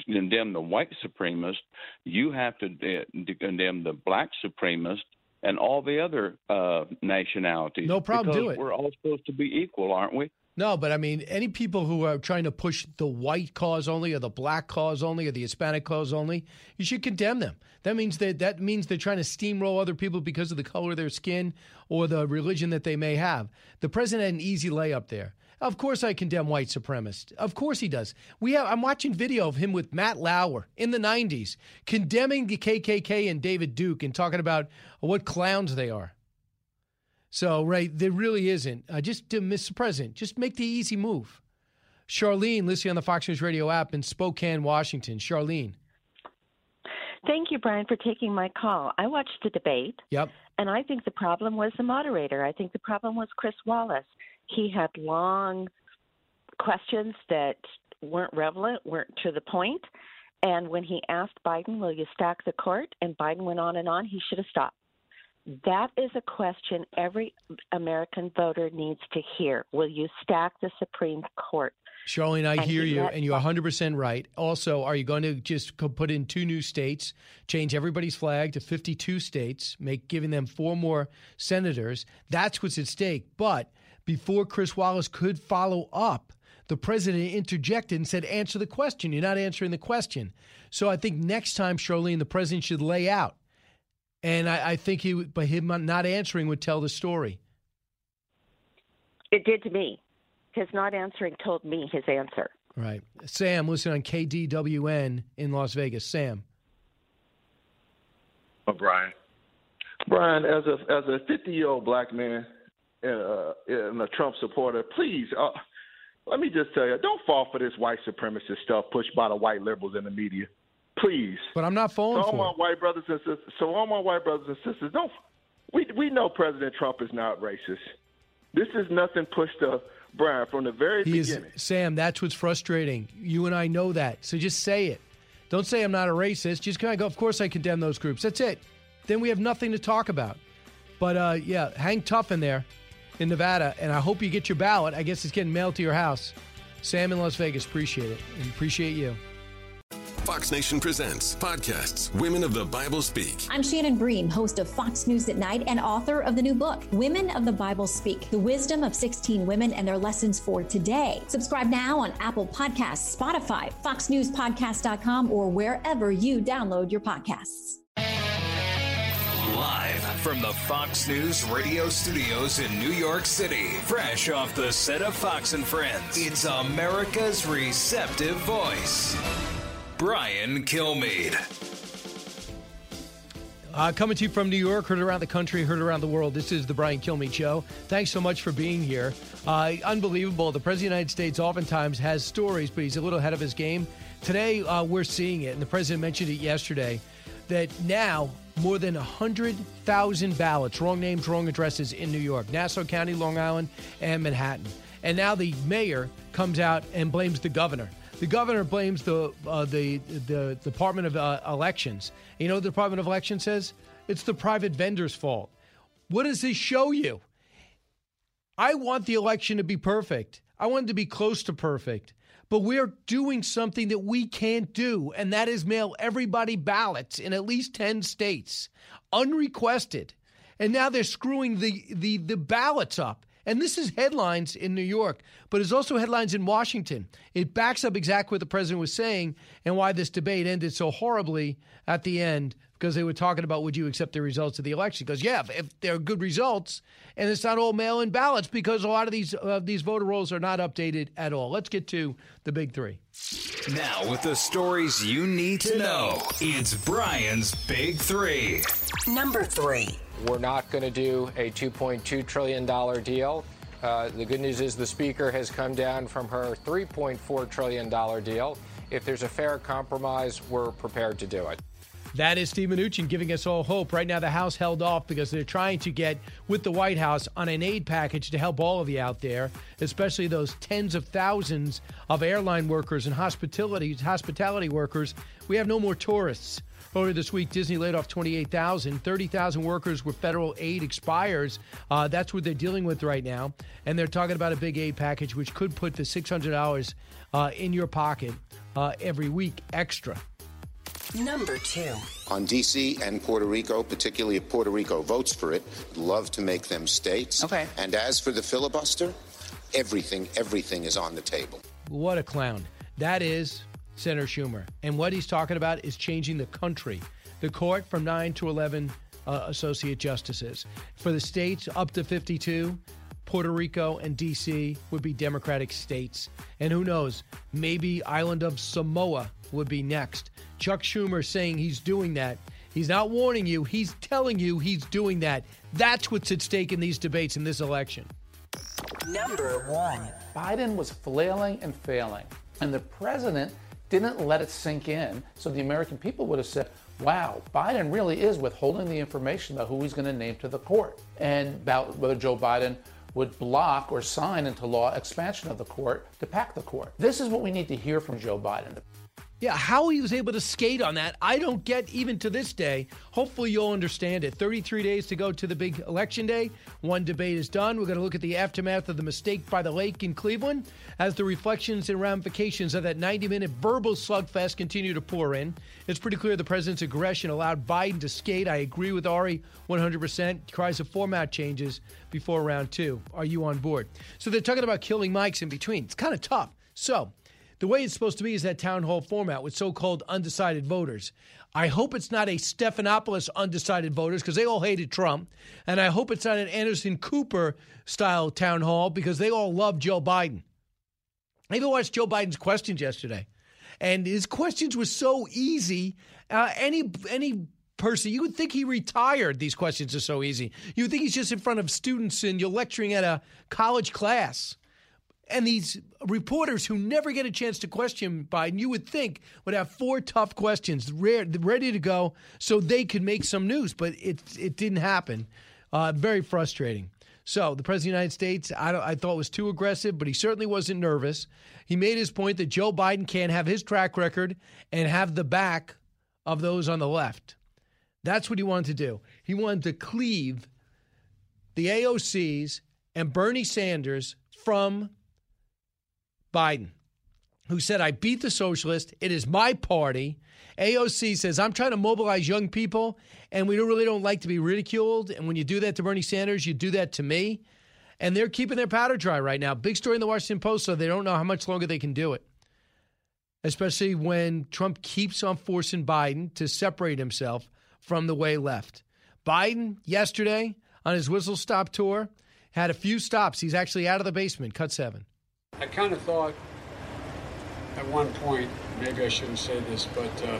condemn the white supremacist, you have to de- de- condemn the black supremacist and all the other uh, nationalities. No problem, Because do it. We're all supposed to be equal, aren't we? No, but I mean, any people who are trying to push the white cause only, or the black cause only, or the Hispanic cause only, you should condemn them. That means that that means they're trying to steamroll other people because of the color of their skin or the religion that they may have. The president had an easy layup there. Of course, I condemn white supremacists. Of course, he does. We have. I'm watching video of him with Matt Lauer in the '90s condemning the KKK and David Duke and talking about what clowns they are. So, right, there really isn't. Uh, just, uh, Mr. President, just make the easy move. Charlene, listening on the Fox News Radio app in Spokane, Washington. Charlene. Thank you, Brian, for taking my call. I watched the debate, Yep. and I think the problem was the moderator. I think the problem was Chris Wallace. He had long questions that weren't relevant, weren't to the point. And when he asked Biden, Will you stack the court? and Biden went on and on, he should have stopped. That is a question every American voter needs to hear. Will you stack the Supreme Court? Charlene, I And hear you, and you're 100% right. Also, are you going to just put in two new states, change everybody's flag to 52 states, make giving them four more senators? That's what's at stake. But before Chris Wallace could follow up, the president interjected and said, Answer the question. You're not answering the question. So I think next time, Charlene, the president should lay out. And I, I think he, would- by him not answering, would tell the story. It did to me. His not answering told me his answer. Right. Sam, listen on KDWN in Las Vegas. Sam. Oh, Brian. Brian, as a as a 50 year old black man and, uh, and a Trump supporter, please uh, let me just tell you, don't fall for this white supremacist stuff pushed by the white liberals in the media. Please. But I'm not falling so all my it. white brothers and sisters, so all my white brothers and sisters, don't. We we know President Trump is not racist. This is nothing pushed to Brian from the very He is. Sam. That's what's frustrating. You and I know that. So just say it. Don't say I'm not a racist. Just kind of go. Of course, I condemn those groups. That's it. Then we have nothing to talk about. But uh, yeah, hang tough in there, in Nevada, and I hope you get your ballot. I guess it's getting mailed to your house. Sam in Las Vegas. Appreciate it and appreciate you. Fox Nation presents podcasts Women of the Bible Speak. I'm Shannon Bream, host of Fox News at Night and author of the new book, Women of the Bible Speak The Wisdom of 16 Women and Their Lessons for Today. Subscribe now on Apple Podcasts, Spotify, FoxNewsPodcast.com, or wherever you download your podcasts. Live from the Fox News radio studios in New York City, fresh off the set of Fox and Friends, it's America's receptive voice, Brian Kilmeade. Uh, coming to you from New York, heard around the country, heard around the world. This is the Brian Kilmeade Show. Thanks so much for being here. Uh, unbelievable. The President of the United States oftentimes has stories, but he's a little ahead of his game. Today, uh, we're seeing it, and the president mentioned it yesterday, that now more than 100,000 ballots, wrong names, wrong addresses in New York, Nassau County, Long Island, and Manhattan. And now the mayor comes out and blames the governor. The governor blames the uh, the the Department of uh, Elections. You know the Department of Elections says? It's the private vendor's fault. What does this show you? I want the election to be perfect. I want it to be close to perfect. But we're doing something that we can't do, and that is mail everybody ballots in at least 10 states, unrequested. And now they're screwing the, the, the ballots up. And this is headlines in New York, but it's also headlines in Washington. It backs up exactly what the president was saying and why this debate ended so horribly at the end because they were talking about would you accept the results of the election? Because yeah, if, if they're good results and it's not all mail-in ballots because a lot of these uh, these voter rolls are not updated at all. Let's get to the big three. Now with the stories you need to know, it's Brian's Big Three. Number three. We're not going to do a $2.2 trillion deal. Uh, the good news is the Speaker has come down from her $3.4 trillion deal. If there's a fair compromise, we're prepared to do it. That is Steve Mnuchin giving us all hope. Right now, the House held off because they're trying to get with the White House on an aid package to help all of you out there, especially those tens of thousands of airline workers and hospitality hospitality workers. We have no more tourists. Earlier this week, Disney laid off 28,000. 30,000 workers where federal aid expires. Uh, that's what they're dealing with right now. And they're talking about a big aid package, which could put the $600 uh, in your pocket uh, every week extra. Number two. On D.C. and Puerto Rico, particularly if Puerto Rico votes for it, love to make them states. Okay. And as for the filibuster, everything, everything is on the table. What a clown. That is Senator Schumer. And what he's talking about is changing the country, the court from 9 to 11 uh, associate justices. For the states up to 52, Puerto Rico and D.C. would be Democratic states. And who knows, maybe Island of Samoa would be next. Chuck Schumer saying he's doing that. He's not warning you, he's telling you he's doing that. That's what's at stake in these debates in this election. Number one. Biden was flailing and failing, and the president didn't let it sink in, so the American people would have said, wow, Biden really is withholding the information about who he's going to name to the court and about whether Joe Biden would block or sign into law expansion of the court to pack the court. This is what we need to hear from Joe Biden. Yeah, how he was able to skate on that, I don't get even to this day. Hopefully, you'll understand it. 33 days to go to the big election day. One debate is done. We're going to look at the aftermath of the mistake by the lake in Cleveland as the reflections and ramifications of that 90 minute verbal slugfest continue to pour in. It's pretty clear the president's aggression allowed Biden to skate. I agree with Ari 100%. Cries of format changes before round two. Are you on board? So they're talking about killing mics in between. It's kind of tough. So, the way it's supposed to be is that town hall format with so called undecided voters. I hope it's not a Stephanopoulos undecided voters because they all hated Trump. And I hope it's not an Anderson Cooper style town hall because they all love Joe Biden. I even watched Joe Biden's questions yesterday. And his questions were so easy. Uh, any any person, you would think he retired. These questions are so easy. You would think he's just in front of students and you're lecturing at a college class. And these reporters who never get a chance to question Biden, you would think would have four tough questions ready to go so they could make some news, but it it didn't happen. Uh, very frustrating. So the president of the United States, I, I thought was too aggressive, but he certainly wasn't nervous. He made his point that Joe Biden can't have his track record and have the back of those on the left. That's what he wanted to do. He wanted to cleave the AOCs and Bernie Sanders from Biden, who said, I beat the socialist. It is my party. AOC says, I'm trying to mobilize young people, and we really don't like to be ridiculed. And when you do that to Bernie Sanders, you do that to me. And they're keeping their powder dry right now. Big story in the Washington Post, so they don't know how much longer they can do it. Especially when Trump keeps on forcing Biden to separate himself from the way left. Biden, yesterday on his whistle stop tour, had a few stops. He's actually out of the basement, cut seven. I kind of thought at one point, maybe I shouldn't say this, but uh,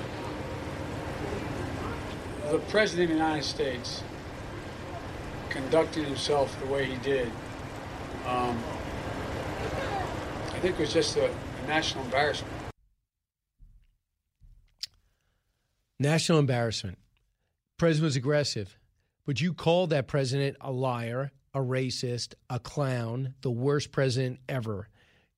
the President of the United States conducting himself the way he did, um, I think it was just a, a national embarrassment. National embarrassment. President was aggressive, but you called that president a liar, a racist, a clown, the worst president ever.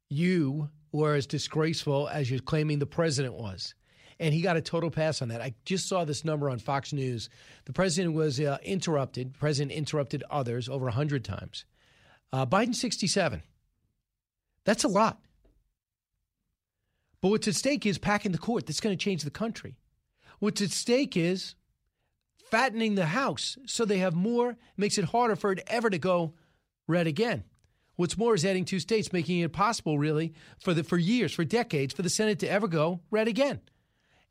You were as disgraceful as you're claiming the president was. And he got a total pass on that. I just saw this number on Fox News. The president was uh, interrupted. The president interrupted others over 100 times. Uh, Biden, 67. That's a lot. But what's at stake is packing the court. That's going to change the country. What's at stake is fattening the House so they have more, makes it harder for it ever to go red again. What's more is adding two states, making it possible, really, for the for years, for decades, for the Senate to ever go red again.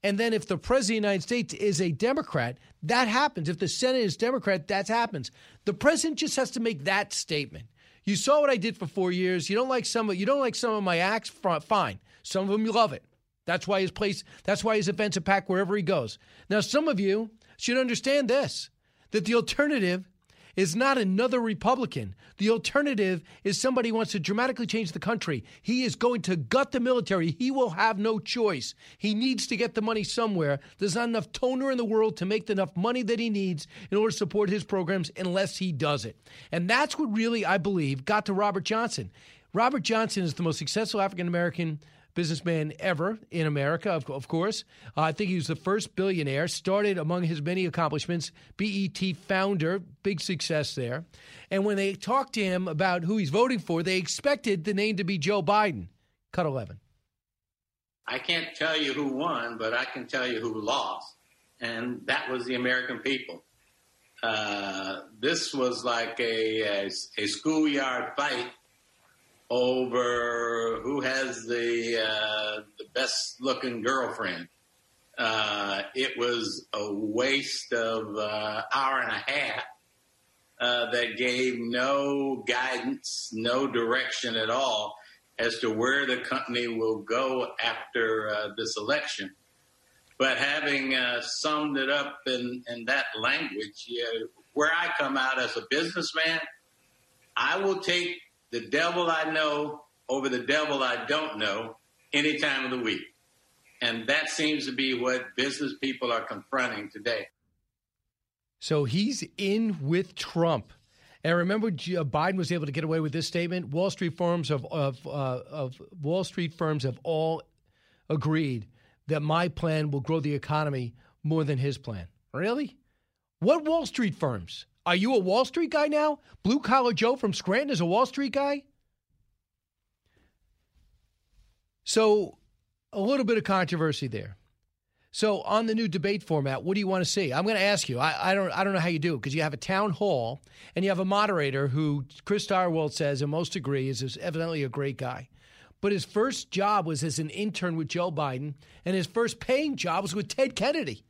And then if the president of the United States is a Democrat, that happens. If the Senate is Democrat, that happens. The president just has to make that statement. You saw what I did for four years. You don't like some of you don't like some of my acts. Fine. Some of them you love it. That's why his place. That's why his events are packed wherever he goes. Now, some of you should understand this: that the alternative is not another Republican. The alternative is somebody who wants to dramatically change the country. He is going to gut the military. He will have no choice. He needs to get the money somewhere. There's not enough toner in the world to make enough money that he needs in order to support his programs unless he does it. And that's what really, I believe, got to Robert Johnson. Robert Johnson is the most successful African American businessman ever in America, of, of course. Uh, I think he was the first billionaire, started among his many accomplishments, BET founder, big success there. And when they talked to him about who he's voting for, they expected the name to be Joe Biden. Cut 11. I can't tell you who won, but I can tell you who lost, and that was the American people. Uh, this was like a, a, a schoolyard fight over who has the uh, the best looking girlfriend. Uh, it was a waste of uh, hour and a half uh, that gave no guidance, no direction at all as to where the company will go after uh, this election. But having uh, summed it up in, in that language, yeah, where I come out as a businessman, I will take the devil I know over the devil I don't know any time of the week. And that seems to be what business people are confronting today. So he's in with Trump. And remember, uh, Biden was able to get away with this statement. Wall Street firms of of, uh, of Wall Street firms have all agreed that my plan will grow the economy more than his plan. Really? What Wall Street firms? Are you a Wall Street guy now? Blue collar Joe from Scranton is a Wall Street guy? So, a little bit of controversy there. So, on the new debate format, what do you want to see? I'm going to ask you. I, I don't. I don't know how you do it because you have a town hall and you have a moderator who Chris Stirewalt says, and most agree, is evidently a great guy. But his first job was as an intern with Joe Biden, and his first paying job was with Ted Kennedy.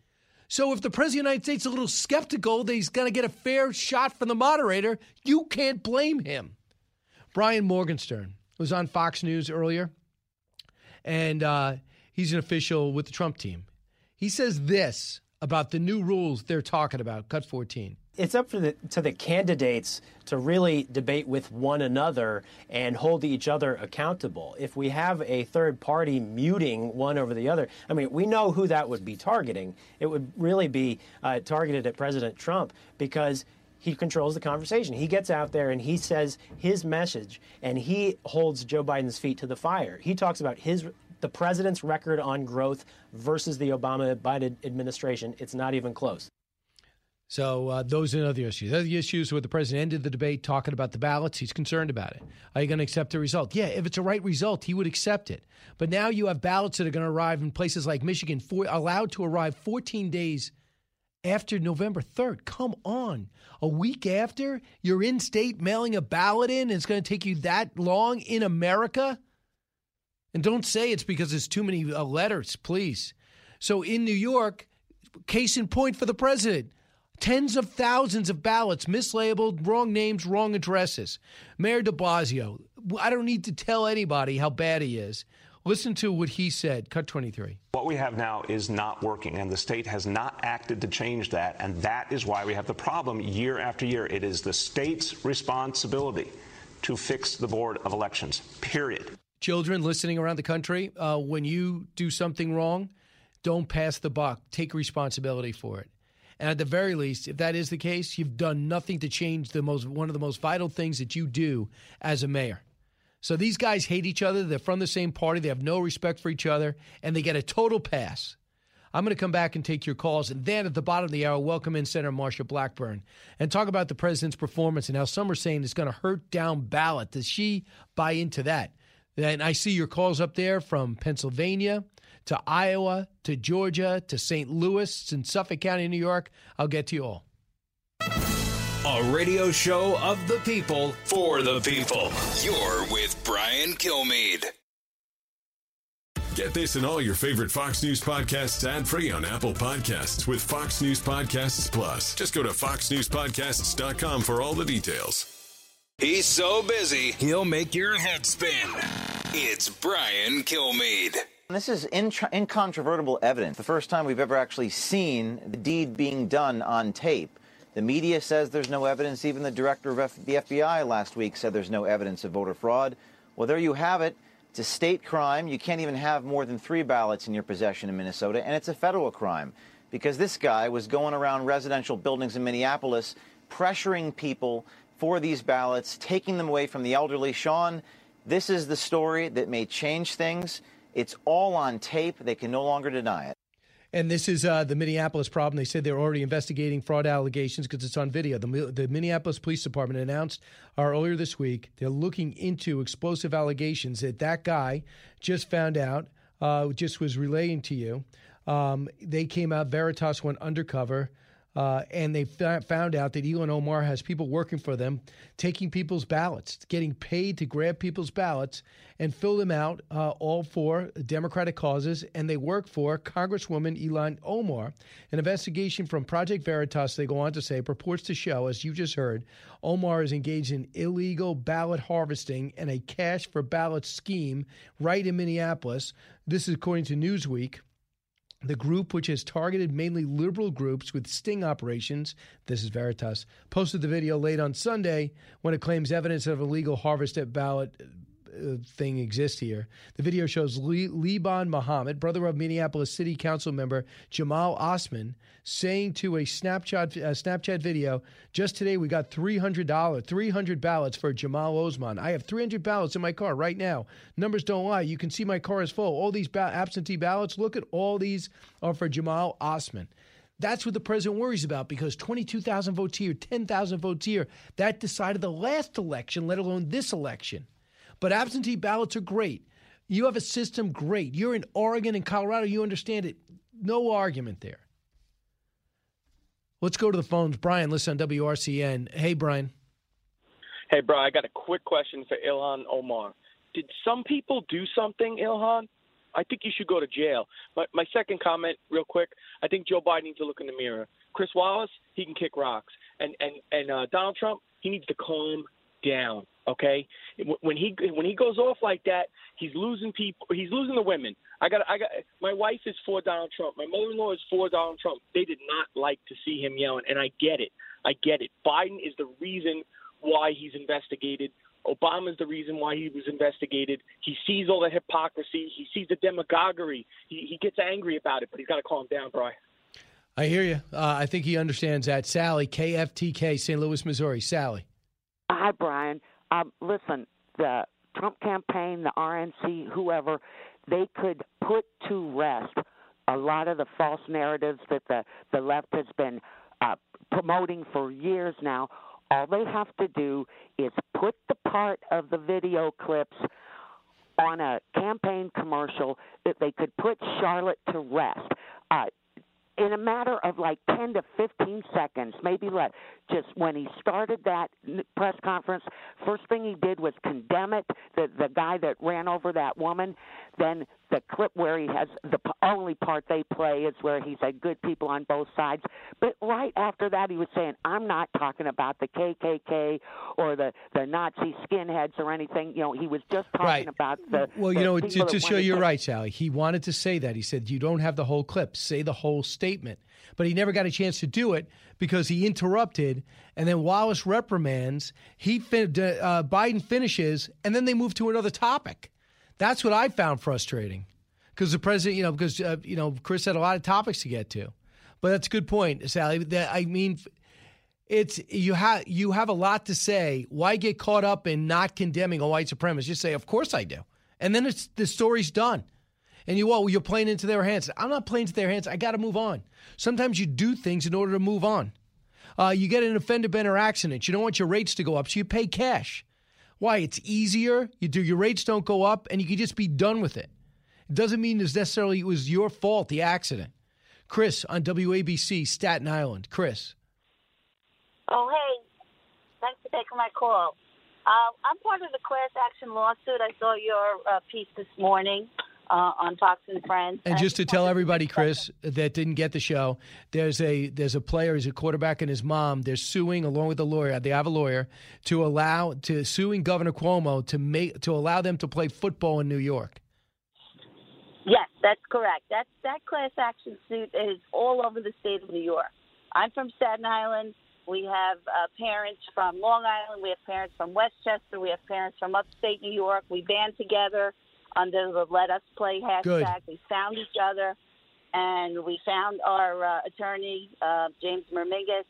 So if the president of the United States is a little skeptical that he's going to get a fair shot from the moderator, you can't blame him. Brian Morgenstern was on Fox News earlier, and uh, he's an official with the Trump team. He says this about the new rules they're talking about. Cut 14 it's up to the, to the candidates to really debate with one another and hold each other accountable. If we have a third party muting one over the other, I mean, we know who that would be targeting. It would really be uh, targeted at President Trump because he controls the conversation. He gets out there and he says his message, and he holds Joe Biden's feet to the fire. He talks about his the president's record on growth versus the Obama Biden administration. It's not even close. So uh, those are other issues. Other issues where the president ended the debate talking about the ballots. He's concerned about it. Are you going to accept the result? Yeah, if it's a right result, he would accept it. But now you have ballots that are going to arrive in places like Michigan, for, allowed to arrive 14 days after November 3rd. Come on. A week after, you're in state mailing a ballot in, it's going to take you that long in America? And don't say it's because there's too many uh, letters, please. So in New York, case in point for the president Tens of thousands of ballots mislabeled, wrong names, wrong addresses. Mayor de Blasio, I don't need to tell anybody how bad he is. Listen to what he said. Cut 23. What we have now is not working, and the state has not acted to change that. And that is why we have the problem year after year. It is the state's responsibility to fix the Board of Elections, period. Children listening around the country, uh, when you do something wrong, don't pass the buck. Take responsibility for it. And at the very least, if that is the case, you've done nothing to change the most one of the most vital things that you do as a mayor. So these guys hate each other. They're from the same party. They have no respect for each other, and they get a total pass. I'm going to come back and take your calls. And then at the bottom of the hour, welcome in Senator Marsha Blackburn and talk about the president's performance and how some are saying it's going to hurt down ballot. Does she buy into that? And I see your calls up there from Pennsylvania to Iowa to Georgia to St. Louis and Suffolk County, New York. I'll get to you all. A radio show of the people for the people. You're with Brian Kilmeade. Get this and all your favorite Fox News podcasts ad free on Apple Podcasts with Fox News Podcasts Plus. Just go to foxnewspodcasts.com for all the details. He's so busy, he'll make your head spin. It's Brian Kilmeade. This is incontrovertible evidence. The first time we've ever actually seen the deed being done on tape. The media says there's no evidence. Even the director of F- the FBI last week said there's no evidence of voter fraud. Well, there you have it. It's a state crime. You can't even have more than three ballots in your possession in Minnesota, and it's a federal crime because this guy was going around residential buildings in Minneapolis pressuring people for these ballots, taking them away from the elderly. Sean, this is the story that may change things. It's all on tape. They can no longer deny it. And this is uh, the Minneapolis problem. They said they're already investigating fraud allegations because it's on video. The, the Minneapolis Police Department announced uh, earlier this week they're looking into explosive allegations that that guy just found out, uh, just was relaying to you. Um, they came out, Veritas went undercover. Uh, and they found out that Ilhan Omar has people working for them, taking people's ballots, getting paid to grab people's ballots and fill them out, uh, all for Democratic causes. And they work for Congresswoman Ilhan Omar. An investigation from Project Veritas, they go on to say, purports to show, as you just heard, Omar is engaged in illegal ballot harvesting and a cash for ballot scheme right in Minneapolis. This is according to Newsweek. The group, which has targeted mainly liberal groups with sting operations, this is Veritas, posted the video late on Sunday when it claims evidence of illegal harvest at ballot thing exists here. The video shows Le- Liban Muhammad, brother of Minneapolis City Council member Jamal Osman, saying to a Snapchat Snapchat video, "Just today we got three hundred dollars, three hundred ballots for Jamal Osman. I have three hundred ballots in my car right now. Numbers don't lie. You can see my car is full. All these ba- absentee ballots. Look at all these are for Jamal Osman." That's what the president worries about because 22,000 votes here, 10,000 votes here, that decided the last election, let alone this election. But absentee ballots are great. You have a system, great. You're in Oregon and Colorado, you understand it. No argument there. Let's go to the phones. Brian, listen on WRCN. Hey, Brian. Hey, bro, I got a quick question for Ilhan Omar. Did some people do something, Ilhan? I think you should go to jail. My, my second comment, real quick, I think Joe Biden needs to look in the mirror. Chris Wallace, he can kick rocks, and and and uh, Donald Trump, he needs to calm down. Okay, when he when he goes off like that, he's losing people. He's losing the women. I got I got my wife is for Donald Trump. My mother-in-law is for Donald Trump. They did not like to see him yelling, and I get it. I get it. Biden is the reason why he's investigated. Obama is the reason why he was investigated. He sees all the hypocrisy. He sees the demagoguery. He, he gets angry about it, but he's got to calm down, Brian. I hear you. Uh, I think he understands that. Sally, KFTK, St. Louis, Missouri. Sally. Hi, Brian. Um, listen, the Trump campaign, the RNC, whoever, they could put to rest a lot of the false narratives that the, the left has been uh, promoting for years now. All they have to do is put the part of the video clips on a campaign commercial that they could put Charlotte to rest. Uh, in a matter of like 10 to 15 seconds, maybe less, just when he started that press conference, first thing he did was condemn it, the, the guy that ran over that woman. Then the clip where he has the only part they play is where he said good people on both sides. But right after that, he was saying, I'm not talking about the KKK or the, the Nazi skinheads or anything. You know, he was just talking Right. about the. Well, the you know, to, to show you're against- right, Sally, he wanted to say that. He said, You don't have the whole clip, say the whole statement. But he never got a chance to do it because he interrupted. And then Wallace reprimands. He fin- uh, Biden finishes, and then they move to another topic. That's what I found frustrating. because the president, you know, because uh, you know, Chris had a lot of topics to get to. But that's a good point, Sally. That I mean, it's you have you have a lot to say. Why get caught up in not condemning a white supremacist? Just say, "Of course I do," and then it's the story's done. And you, well, you're playing into their hands. I'm not playing into their hands. I got to move on. Sometimes you do things in order to move on. Uh, you get an a fender bender accident. You don't want your rates to go up, so you pay cash. Why? It's easier. You do your rates don't go up, and you can just be done with it. It doesn't mean it's necessarily it was your fault the accident. Chris on WABC Staten Island. Chris. Oh hey, thanks for taking my call. Uh, I'm part of the class action lawsuit. I saw your uh, piece this morning uh, on Fox and Friends. And just to tell everybody, Chris, that didn't get the show, there's a there's a player, he's a quarterback, and his mom. They're suing along with the lawyer. They have a lawyer to allow to suing Governor Cuomo to make to allow them to play football in New York. Yes, that's correct. That that class action suit is all over the state of New York. I'm from Staten Island. We have uh, parents from Long Island. We have parents from Westchester. We have parents from upstate New York. We band together under the Let Us Play hashtag. Good. We found each other, and we found our uh, attorney, uh, James Mermigis,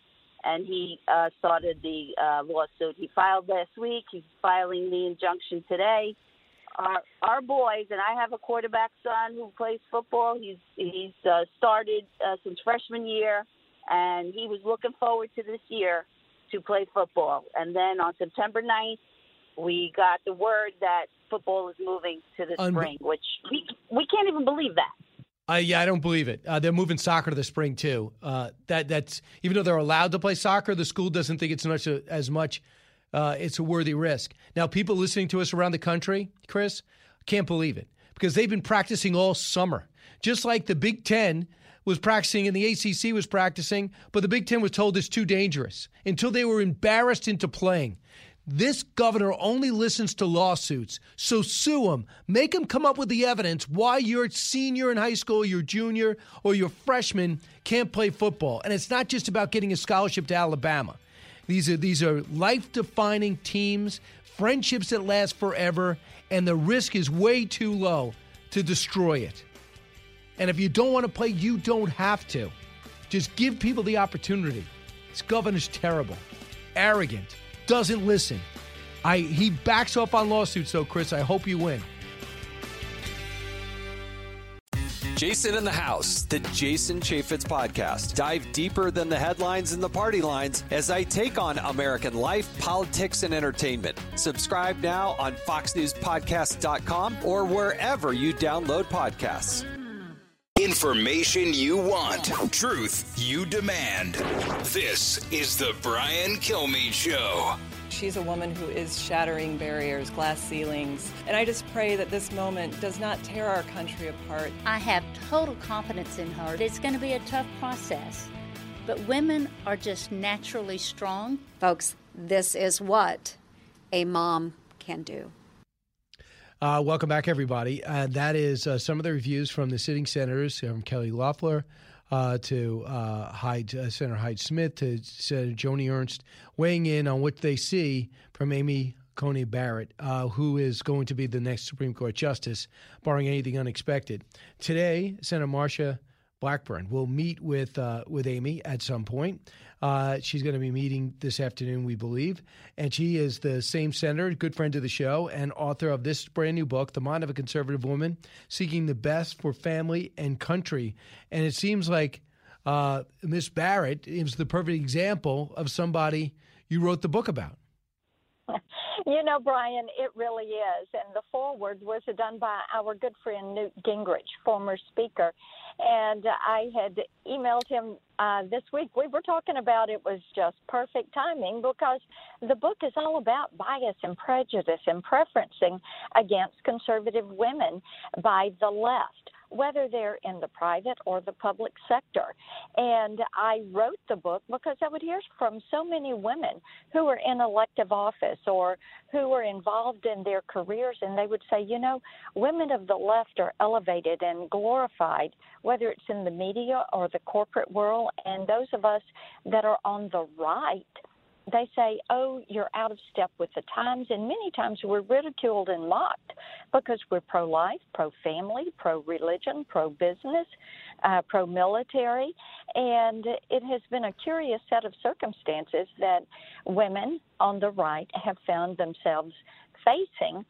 and he uh, started the uh, lawsuit. He filed last week. He's filing the injunction today. Our, our boys, and I have a quarterback son who plays football. He's he's uh, started uh, since freshman year, and he was looking forward to this year to play football. And then on September 9th, we got the word that football is moving to the Unbe- spring, which we we can't even believe that. Uh, yeah, I don't believe it. Uh, they're moving soccer to the spring too. Uh, that that's even though they're allowed to play soccer, the school doesn't think it's much as much. Uh, it's a worthy risk. Now, people listening to us around the country, Chris, can't believe it because they've been practicing all summer, just like the Big Ten was practicing and the ACC was practicing, but the Big Ten was told it's too dangerous until they were embarrassed into playing. This governor only listens to lawsuits. So sue him. Make him come up with the evidence why your senior in high school, your junior, or your freshman can't play football. And it's not just about getting a scholarship to Alabama. These are these are life-defining teams, friendships that last forever, and the risk is way too low to destroy it. And if you don't want to play, you don't have to. Just give people the opportunity. This governor's terrible, arrogant, doesn't listen. I he backs up on lawsuits though, Chris. I hope you win. Jason in the House, the Jason Chaffetz podcast. Dive deeper than the headlines and the party lines as I take on American life, politics, and entertainment. Subscribe now on FoxNewsPodcast.com or wherever you download podcasts. Information you want, truth you demand. This is the Brian Kilmeade Show. She's a woman who is shattering barriers, glass ceilings. And I just pray that this moment does not tear our country apart. I have total confidence in her. It's going to be a tough process, but women are just naturally strong. Folks, this is what a mom can do. Uh, welcome back, everybody. Uh, that is uh, some of the reviews from the sitting senators, from Kelly Loeffler uh, to uh, Hyde, uh, Senator Hyde Smith to Senator Joni Ernst, weighing in on what they see from Amy Coney Barrett, who is going to be the next Supreme Court justice, barring anything unexpected. Today, Senator Marsha Blackburn will meet with with Amy at some point. Uh, she's going to be meeting this afternoon, we believe. And she is the same senator, good friend of the show, and author of this brand new book, The Mind of a Conservative Woman Seeking the Best for Family and Country. And it seems like uh, Miss Barrett is the perfect example of somebody you wrote the book about. You know, Brian, it really is. And the foreword was done by our good friend Newt Gingrich, former speaker. And I had emailed him uh, this week. We were talking about it was just perfect timing because the book is all about bias and prejudice and preferencing against conservative women by the left whether they're in the private or the public sector. And I wrote the book because I would hear from so many women who were in elective office or who were involved in their careers, and they would say, you know, women of the left are elevated and glorified, whether it's in the media or the corporate world, and those of us that are on the right they say, oh, you're out of step with the times. And many times we're ridiculed and mocked because we're pro life, pro family, pro religion, pro business, uh, pro military. And it has been a curious set of circumstances that women on the right have found themselves facing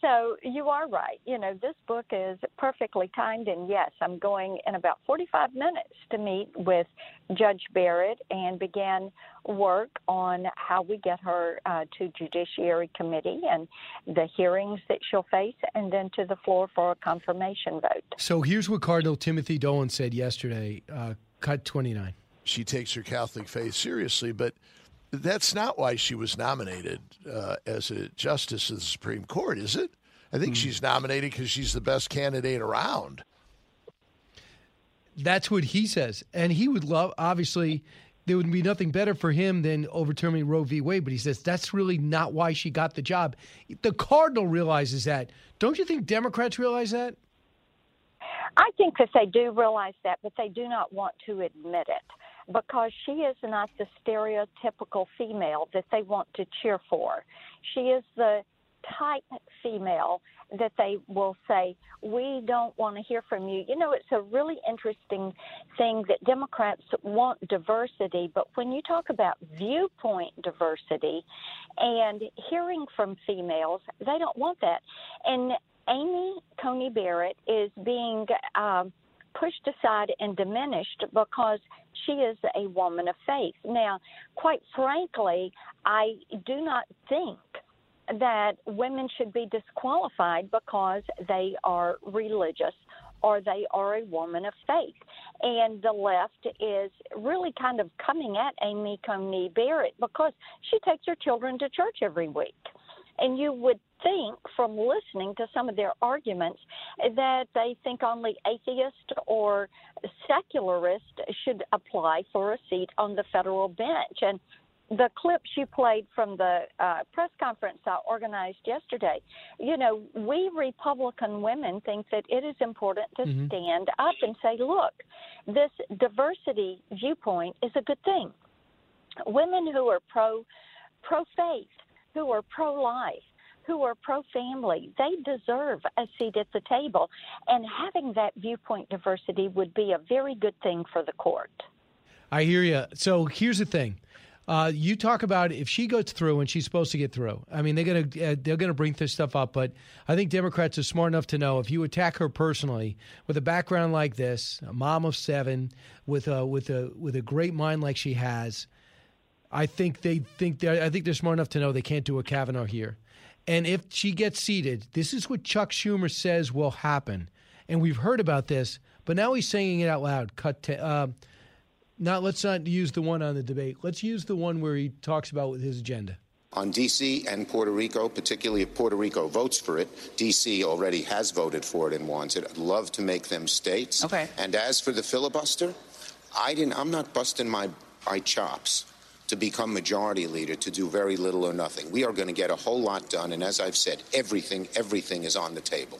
so you are right. You know, this book is perfectly timed, and yes, I'm going in about 45 minutes to meet with Judge Barrett and begin work on how we get her uh, to Judiciary Committee and the hearings that she'll face, and then to the floor for a confirmation vote. So here's what Cardinal Timothy Dolan said yesterday. Uh, cut 29. She takes her Catholic faith seriously, but that's not why she was nominated uh, as a justice of the Supreme Court, is it? I think mm. she's nominated because she's the best candidate around. That's what he says. And he would love, obviously, there would be nothing better for him than overturning Roe v. Wade. But he says that's really not why she got the job. The Cardinal realizes that. Don't you think Democrats realize that? I think that they do realize that, but they do not want to admit it because she is not the stereotypical female that they want to cheer for. She is the type female that they will say, We don't want to hear from you. You know, it's a really interesting thing that Democrats want diversity, but when you talk about viewpoint diversity and hearing from females, they don't want that. And Amy Coney Barrett is being. Uh, pushed aside and diminished because she is a woman of faith. Now, quite frankly, I do not think that women should be disqualified because they are religious or they are a woman of faith. And the left is really kind of coming at Amy Coney Barrett because she takes her children to church every week. And you would think from listening to some of their arguments that they think only atheist or secularist should apply for a seat on the federal bench. And the clip she played from the uh, press conference I organized yesterday, you know, we Republican women think that it is important to mm-hmm. stand up and say, look, this diversity viewpoint is a good thing. Women who are pro pro faith who are pro life, who are pro family, they deserve a seat at the table. And having that viewpoint diversity would be a very good thing for the court. I hear you. So here's the thing. Uh, you talk about if she goes through and she's supposed to get through. I mean, they're gonna uh, they're gonna bring this stuff up, but I think Democrats are smart enough to know if you attack her personally with a background like this, a mom of seven, with a with a with a great mind like she has, I think they think they I think they're smart enough to know they can't do a Kavanaugh here. And if she gets seated, this is what Chuck Schumer says will happen. And we've heard about this, but now he's saying it out loud. Cut. To, uh, now let's not use the one on the debate. Let's use the one where he talks about with his agenda. On D.C. and Puerto Rico, particularly if Puerto Rico votes for it, D.C. already has voted for it and wants it. I'd love to make them states. Okay. And as for the filibuster, I didn't. I'm not busting my my chops to become majority leader to do very little or nothing. We are going to get a whole lot done. And as I've said, everything, everything is on the table.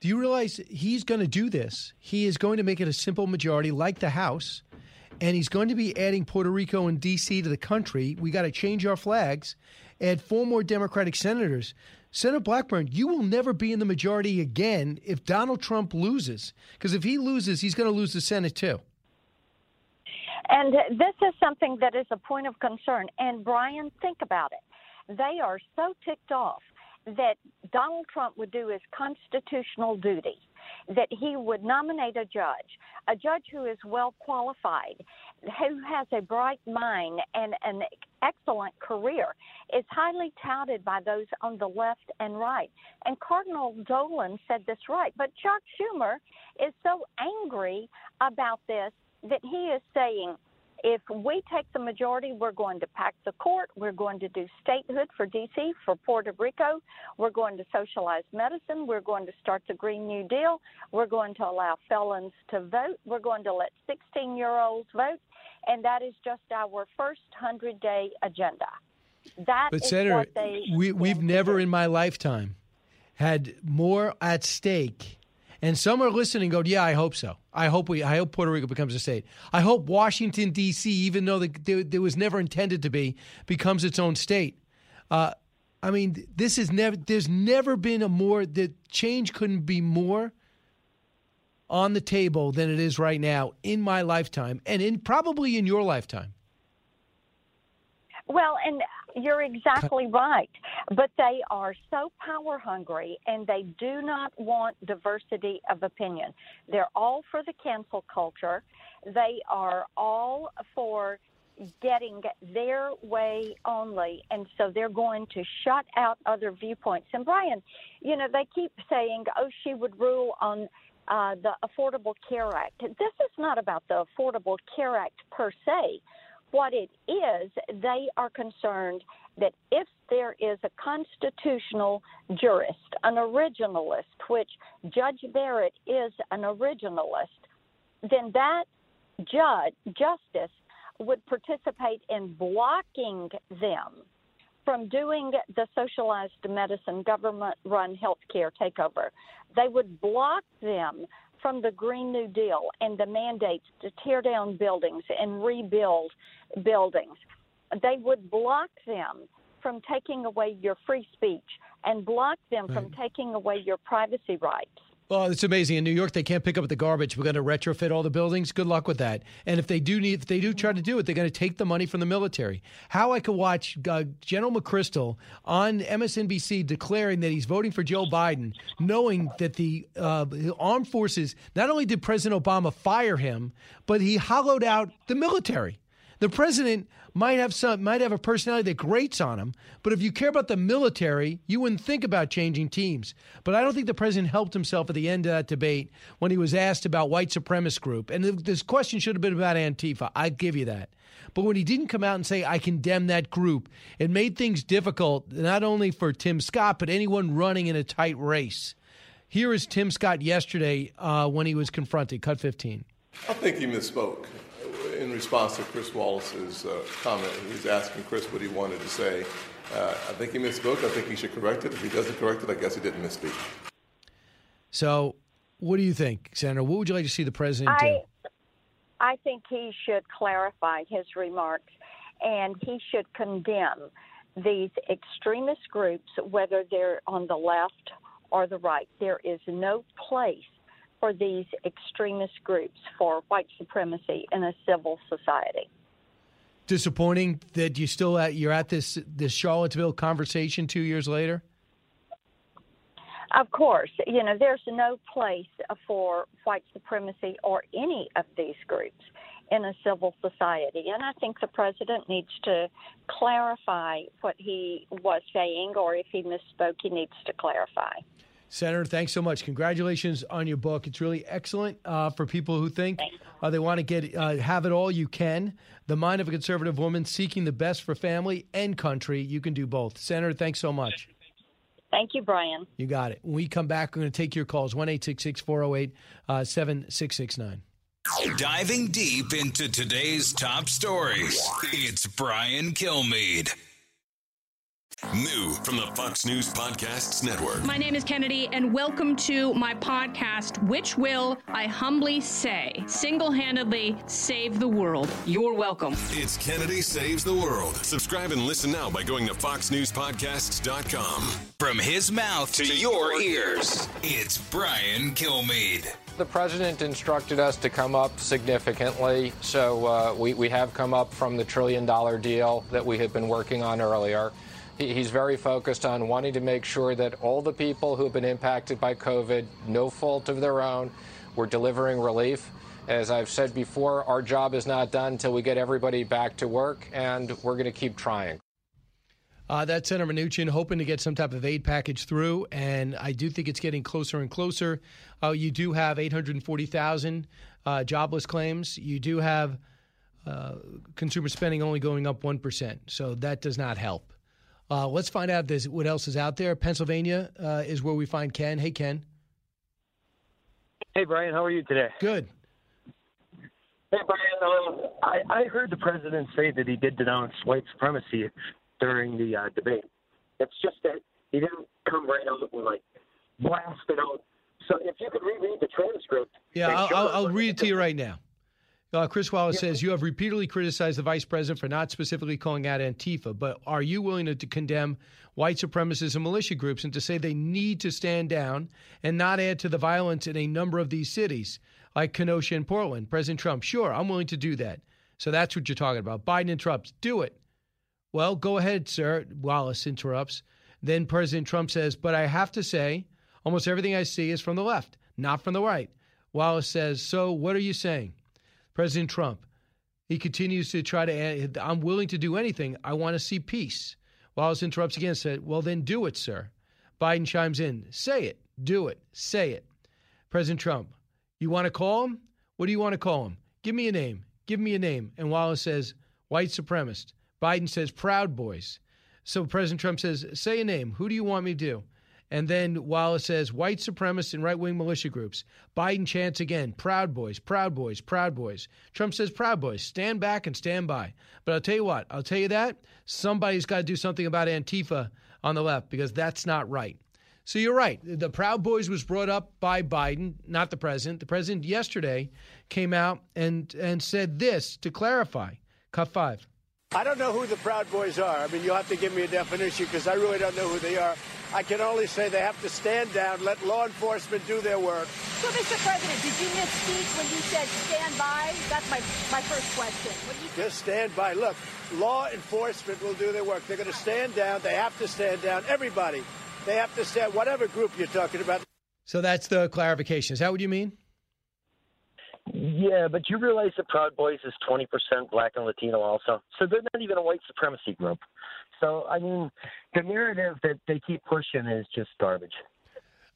Do you realize he's going to do this? He is going to make it a simple majority like the House, and he's going to be adding Puerto Rico and D.C. to the country. We got to change our flags, add four more Democratic senators. Senator Blackburn, you will never be in the majority again if Donald Trump loses. Because if he loses, he's going to lose the Senate too. And this is something that is a point of concern. And Brian, think about it. They are so ticked off that Donald Trump would do his constitutional duty, that he would nominate a judge, a judge who is well qualified, who has a bright mind and an excellent career, is highly touted by those on the left and right. And Cardinal Dolan said this right. But Chuck Schumer is so angry about this that he is saying if we take the majority, we're going to pack the court. We're going to do statehood for D.C., for Puerto Rico. We're going to socialize medicine. We're going to start the Green New Deal. We're going to allow felons to vote. We're going to let 16 year olds vote. And that is just our first 100 day agenda. That but Senator, we, we've never in my lifetime had more at stake And some are listening. and Go, yeah, I hope so. I hope we. I hope Puerto Rico becomes a state. I hope Washington D.C., even though there was never intended to be, becomes its own state. Uh, I mean, this is never. There's never been a more. The change couldn't be more on the table than it is right now in my lifetime, and in probably in your lifetime. Well, and you're exactly right. But they are so power hungry and they do not want diversity of opinion. They're all for the cancel culture. They are all for getting their way only. And so they're going to shut out other viewpoints. And Brian, you know, they keep saying, oh, she would rule on uh, the Affordable Care Act. This is not about the Affordable Care Act per se. What it is, they are concerned that if there is a constitutional jurist, an originalist, which Judge Barrett is an originalist, then that judge, justice would participate in blocking them from doing the socialized medicine government run healthcare takeover. They would block them from the Green New Deal and the mandates to tear down buildings and rebuild buildings. They would block them from taking away your free speech and block them right. from hmm. taking away your privacy rights. Well, it's amazing. In New York, they can't pick up the garbage. We're going to retrofit all the buildings. Good luck with that. And if they do need, if they do try to do it, they're going to take the money from the military. How I could watch uh, General McChrystal on MSNBC declaring that he's voting for Joe Biden, knowing that the uh, armed forces not only did President Obama fire him, but he hollowed out the military. The president might have some might have a personality that grates on him, but if you care about the military, you wouldn't think about changing teams. But I don't think the president helped himself at the end of that debate when he was asked about white supremacist group. And this question should have been about Antifa. I give you that. But when he didn't come out and say, I condemn that group, it made things difficult, not only for Tim Scott, but anyone running in a tight race. Here is Tim Scott yesterday uh, when he was confronted. Cut 15. I think he misspoke in response to Chris Wallace's uh, comment, he's asking Chris what he wanted to say. Uh, I think he misspoke. I think he should correct it. If he doesn't correct it, I guess he didn't misspeak. So, what do you think, Senator? What would you like to see the president do? I, I think he should clarify his remarks and he should condemn these extremist groups, whether they're on the left or the right. There is no place for these extremist groups for white supremacy in a civil society. Disappointing that you still at you're at this this Charlottesville conversation two years later. Of course, you know there's no place for white supremacy or any of these groups in a civil society, and I think the president needs to clarify what he was saying, or if he misspoke, he needs to clarify. Senator, thanks so much. Congratulations on your book. It's really excellent uh, for people who think uh, they want to get uh, have it all. You can. The Mind of a Conservative Woman Seeking the Best for Family and Country. You can do both. Senator, thanks so much. Thank you, Brian. You got it. When we come back, we're going to take your calls 1 408 uh, 7669. Diving deep into today's top stories, it's Brian Kilmeade. New from the Fox News Podcasts Network. My name is Kennedy, and welcome to my podcast, which will, I humbly say, single handedly save the world. You're welcome. It's Kennedy Saves the World. Subscribe and listen now by going to FoxNewsPodcasts.com. From his mouth to, to your ears, it's Brian Kilmeade. The president instructed us to come up significantly, so uh, we, we have come up from the trillion dollar deal that we had been working on earlier. He's very focused on wanting to make sure that all the people who have been impacted by COVID, no fault of their own, we're delivering relief. As I've said before, our job is not done until we get everybody back to work, and we're going to keep trying. Uh, that's Senator Mnuchin hoping to get some type of aid package through, and I do think it's getting closer and closer. Uh, you do have 840,000 uh, jobless claims. You do have uh, consumer spending only going up 1%, so that does not help. Uh, let's find out this, what else is out there. Pennsylvania uh, is where we find Ken. Hey, Ken. Hey, Brian. How are you today? Good. Hey, Brian. Um, I, I heard the president say that he did denounce white supremacy during the uh, debate. It's just that he didn't come right out and like blast it out So if you could reread the transcript. Yeah, I'll, I'll, I'll read it to you right now. Uh, Chris Wallace says, You have repeatedly criticized the vice president for not specifically calling out Antifa, but are you willing to, to condemn white supremacists and militia groups and to say they need to stand down and not add to the violence in a number of these cities, like Kenosha and Portland? President Trump, sure, I'm willing to do that. So that's what you're talking about. Biden interrupts, do it. Well, go ahead, sir. Wallace interrupts. Then President Trump says, But I have to say, almost everything I see is from the left, not from the right. Wallace says, So what are you saying? President Trump, he continues to try to I'm willing to do anything. I want to see peace. Wallace interrupts again and said, Well, then do it, sir. Biden chimes in, Say it, do it, say it. President Trump, you want to call him? What do you want to call him? Give me a name. Give me a name. And Wallace says, White supremacist. Biden says, Proud Boys. So President Trump says, Say a name. Who do you want me to do? And then Wallace says, white supremacist and right wing militia groups. Biden chants again, Proud Boys, Proud Boys, Proud Boys. Trump says, Proud Boys, stand back and stand by. But I'll tell you what, I'll tell you that somebody's got to do something about Antifa on the left because that's not right. So you're right. The Proud Boys was brought up by Biden, not the president. The president yesterday came out and, and said this to clarify. Cut five. I don't know who the Proud Boys are. I mean, you'll have to give me a definition because I really don't know who they are. I can only say they have to stand down, let law enforcement do their work. So, Mr. President, did you misspeak when you said stand by? That's my, my first question. What do you Just stand by. Look, law enforcement will do their work. They're going to stand down. They have to stand down. Everybody. They have to stand, whatever group you're talking about. So that's the clarification. Is that what you mean? Yeah, but you realize the Proud Boys is 20% black and Latino also. So they're not even a white supremacy group. So, I mean, the narrative that they keep pushing is just garbage.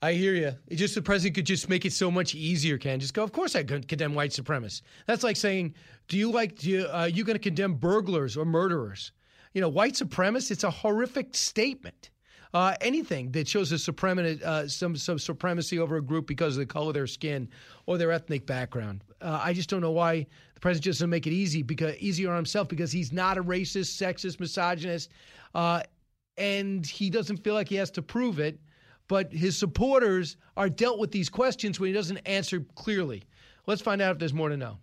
I hear you. Just the president could just make it so much easier. Can just go. Of course, I condemn white supremacists. That's like saying, "Do you like? Do you, uh, you going to condemn burglars or murderers?" You know, white supremacists. It's a horrific statement. Uh, anything that shows a supremacy, uh, some some supremacy over a group because of the color of their skin or their ethnic background. Uh, I just don't know why the president just doesn't make it easy because easier on himself because he's not a racist, sexist, misogynist, uh, and he doesn't feel like he has to prove it but his supporters are dealt with these questions when he doesn't answer clearly. Let's find out if there's more to know.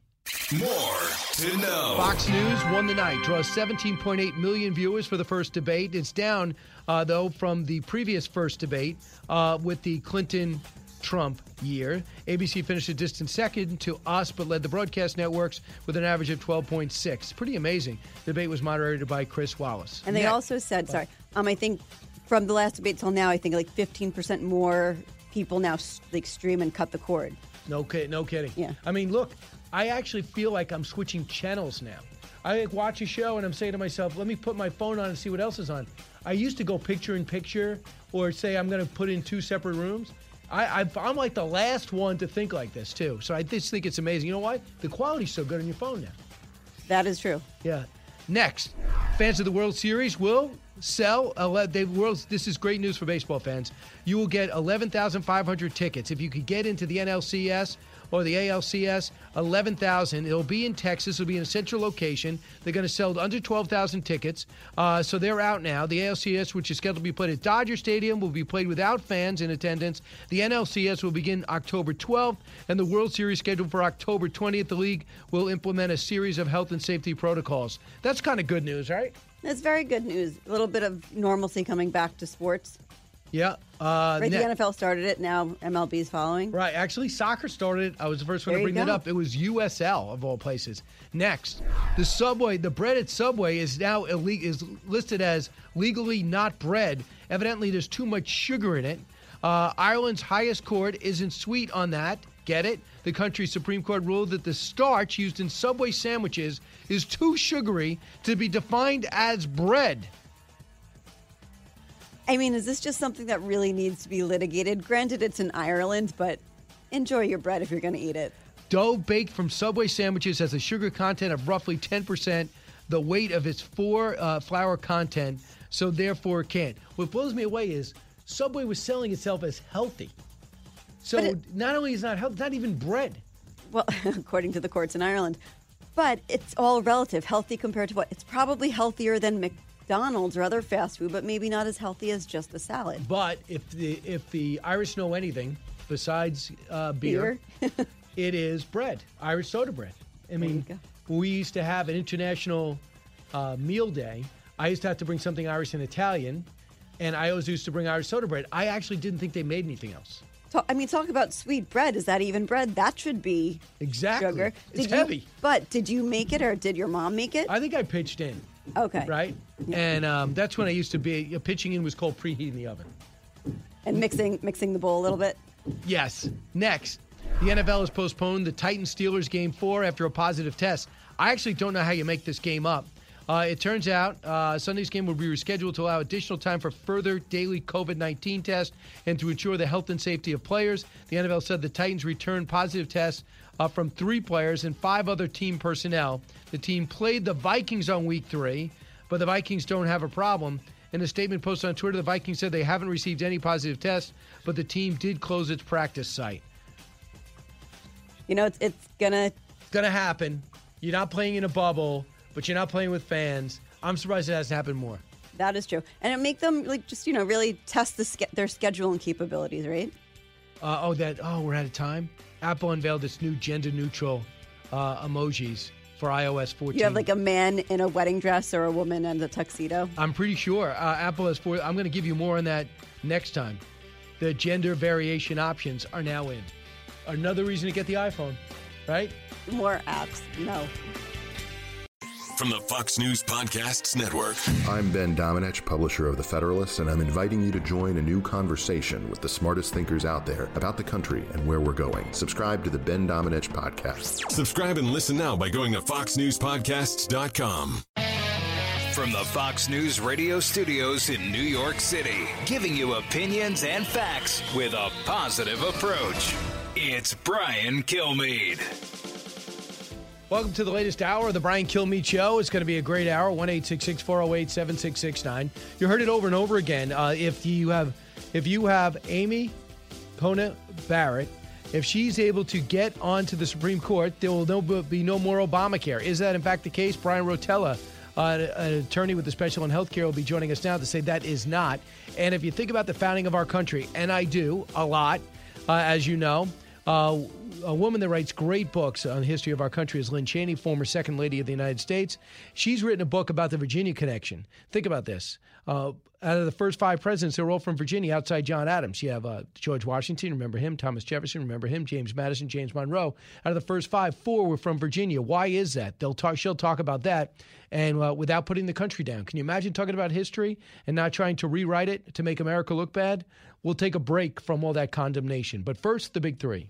More to know. Fox News won the night, draws 17.8 million viewers for the first debate. It's down, uh, though, from the previous first debate uh, with the Clinton Trump year. ABC finished a distant second to us, but led the broadcast networks with an average of 12.6. Pretty amazing. The debate was moderated by Chris Wallace. And they Next- also said, sorry, um, I think from the last debate till now, I think like 15% more people now like stream and cut the cord. No, ki- no kidding. Yeah. I mean, look, I actually feel like I'm switching channels now. I like, watch a show and I'm saying to myself, let me put my phone on and see what else is on. I used to go picture in picture or say I'm going to put in two separate rooms. I, I'm like the last one to think like this, too. So I just think it's amazing. You know why? The quality's so good on your phone now. That is true. Yeah. Next, fans of the World Series will sell. ele- They world. This is great news for baseball fans. You will get 11,500 tickets if you could get into the NLCS or the ALCS. 11,000. It'll be in Texas. It'll be in a central location. They're going to sell under 12,000 tickets. Uh, so they're out now. The ALCS, which is scheduled to be played at Dodger Stadium, will be played without fans in attendance. The NLCS will begin October 12th, and the World Series scheduled for October 20th. The league will implement a series of health and safety protocols. That's kind of good news, right? That's very good news. A little bit of normalcy coming back to sports. Yeah. Uh, right, ne- the NFL started it. Now MLB's following. Right. Actually, soccer started it. I was the first one There to bring it up. It was USL of all places. Next, the Subway, the bread at Subway is now ille- is listed as legally not bread. Evidently, there's too much sugar in it. Uh, Ireland's highest court isn't sweet on that. Get it? The country's Supreme Court ruled that the starch used in Subway sandwiches is too sugary to be defined as bread. I mean, is this just something that really needs to be litigated? Granted, it's in Ireland, but enjoy your bread if you're going to eat it. Dough baked from Subway sandwiches has a sugar content of roughly 10%, the weight of its four uh, flour content, so therefore it can't. What blows me away is Subway was selling itself as healthy. So it- not only is it not healthy, not even bread. Well, according to the courts in Ireland. But it's all relative. Healthy compared to what? It's probably healthier than McDonald's or other fast food, but maybe not as healthy as just a salad. But if the if the Irish know anything, besides uh, beer, it is bread, Irish soda bread. I mean, we used to have an international uh, meal day, I used to have to bring something Irish and Italian, and I always used to bring Irish soda bread. I actually didn't think they made anything else. I mean, talk about sweet bread. Is that even bread? That should be Exactly. sugar. It's you- heavy. but did you make it or did your mom make it? I think I pitched in. Okay. Right? And um, that's when I used to be. Pitching in was called preheating the oven. And mixing mixing the bowl a little bit. Yes. Next, the NFL has postponed the Titans Steelers game four after a positive test. I actually don't know how you make this game up. Uh, it turns out uh, Sunday's game will be rescheduled to allow additional time for further daily COVID 19 tests and to ensure the health and safety of players. The NFL said the Titans returned positive tests uh, from three players and five other team personnel. The team played the Vikings on week three, but the Vikings don't have a problem. In a statement posted on Twitter, the Vikings said they haven't received any positive tests, but the team did close its practice site. You know, it's it's gonna It's going to happen. You're not playing in a bubble, but you're not playing with fans. I'm surprised it hasn't happened more. that is true, and it make them like just you know really test the their schedule and capabilities, right? Uh, oh, that. Oh, we're out of time. Apple unveiled its new gender-neutral uh, emojis for iOS 14. You have like a man in a wedding dress or a woman in a tuxedo. I'm pretty sure uh, Apple has four. I'm going to give you more on that next time. The gender variation options are now in. Another reason to get the iPhone, right? More apps. No. From the Fox News Podcasts Network. I'm Ben Domenech, publisher of The Federalist, and I'm inviting you to join a new conversation with the smartest thinkers out there about the country and where we're going. Subscribe to the Ben Domenech podcast. Subscribe and listen now by going to foxnewspodcasts.com. From the Fox News radio studios in New York City, giving you opinions and facts with a positive approach. It's Brian Kilmeade. Welcome to the latest hour of the Brian Kilmeade Show. It's going to be a great hour. One eight six six four zero eight seven six six nine. You heard it over and over again. Uh, if you have, if you have Amy Coney Barrett, if she's able to get onto the Supreme Court, there will no, be no more Obamacare. Is that in fact the case? Brian Rotella, uh, an attorney with the Special on Healthcare, will be joining us now to say that is not. And if you think about the founding of our country, and I do a lot, uh, as you know. A woman that writes great books on the history of our country is Lynne Cheney, former Second Lady of the United States. She's written a book about the Virginia connection. Think about this. Uh, out of the first five presidents, they were all from Virginia outside John Adams. You have uh, George Washington, remember him, Thomas Jefferson, remember him, James Madison, James Monroe. Out of the first five, four were from Virginia. Why is that? They'll talk, she'll talk about that and uh, without putting the country down. Can you imagine talking about history and not trying to rewrite it to make America look bad? We'll take a break from all that condemnation. But first, the big three.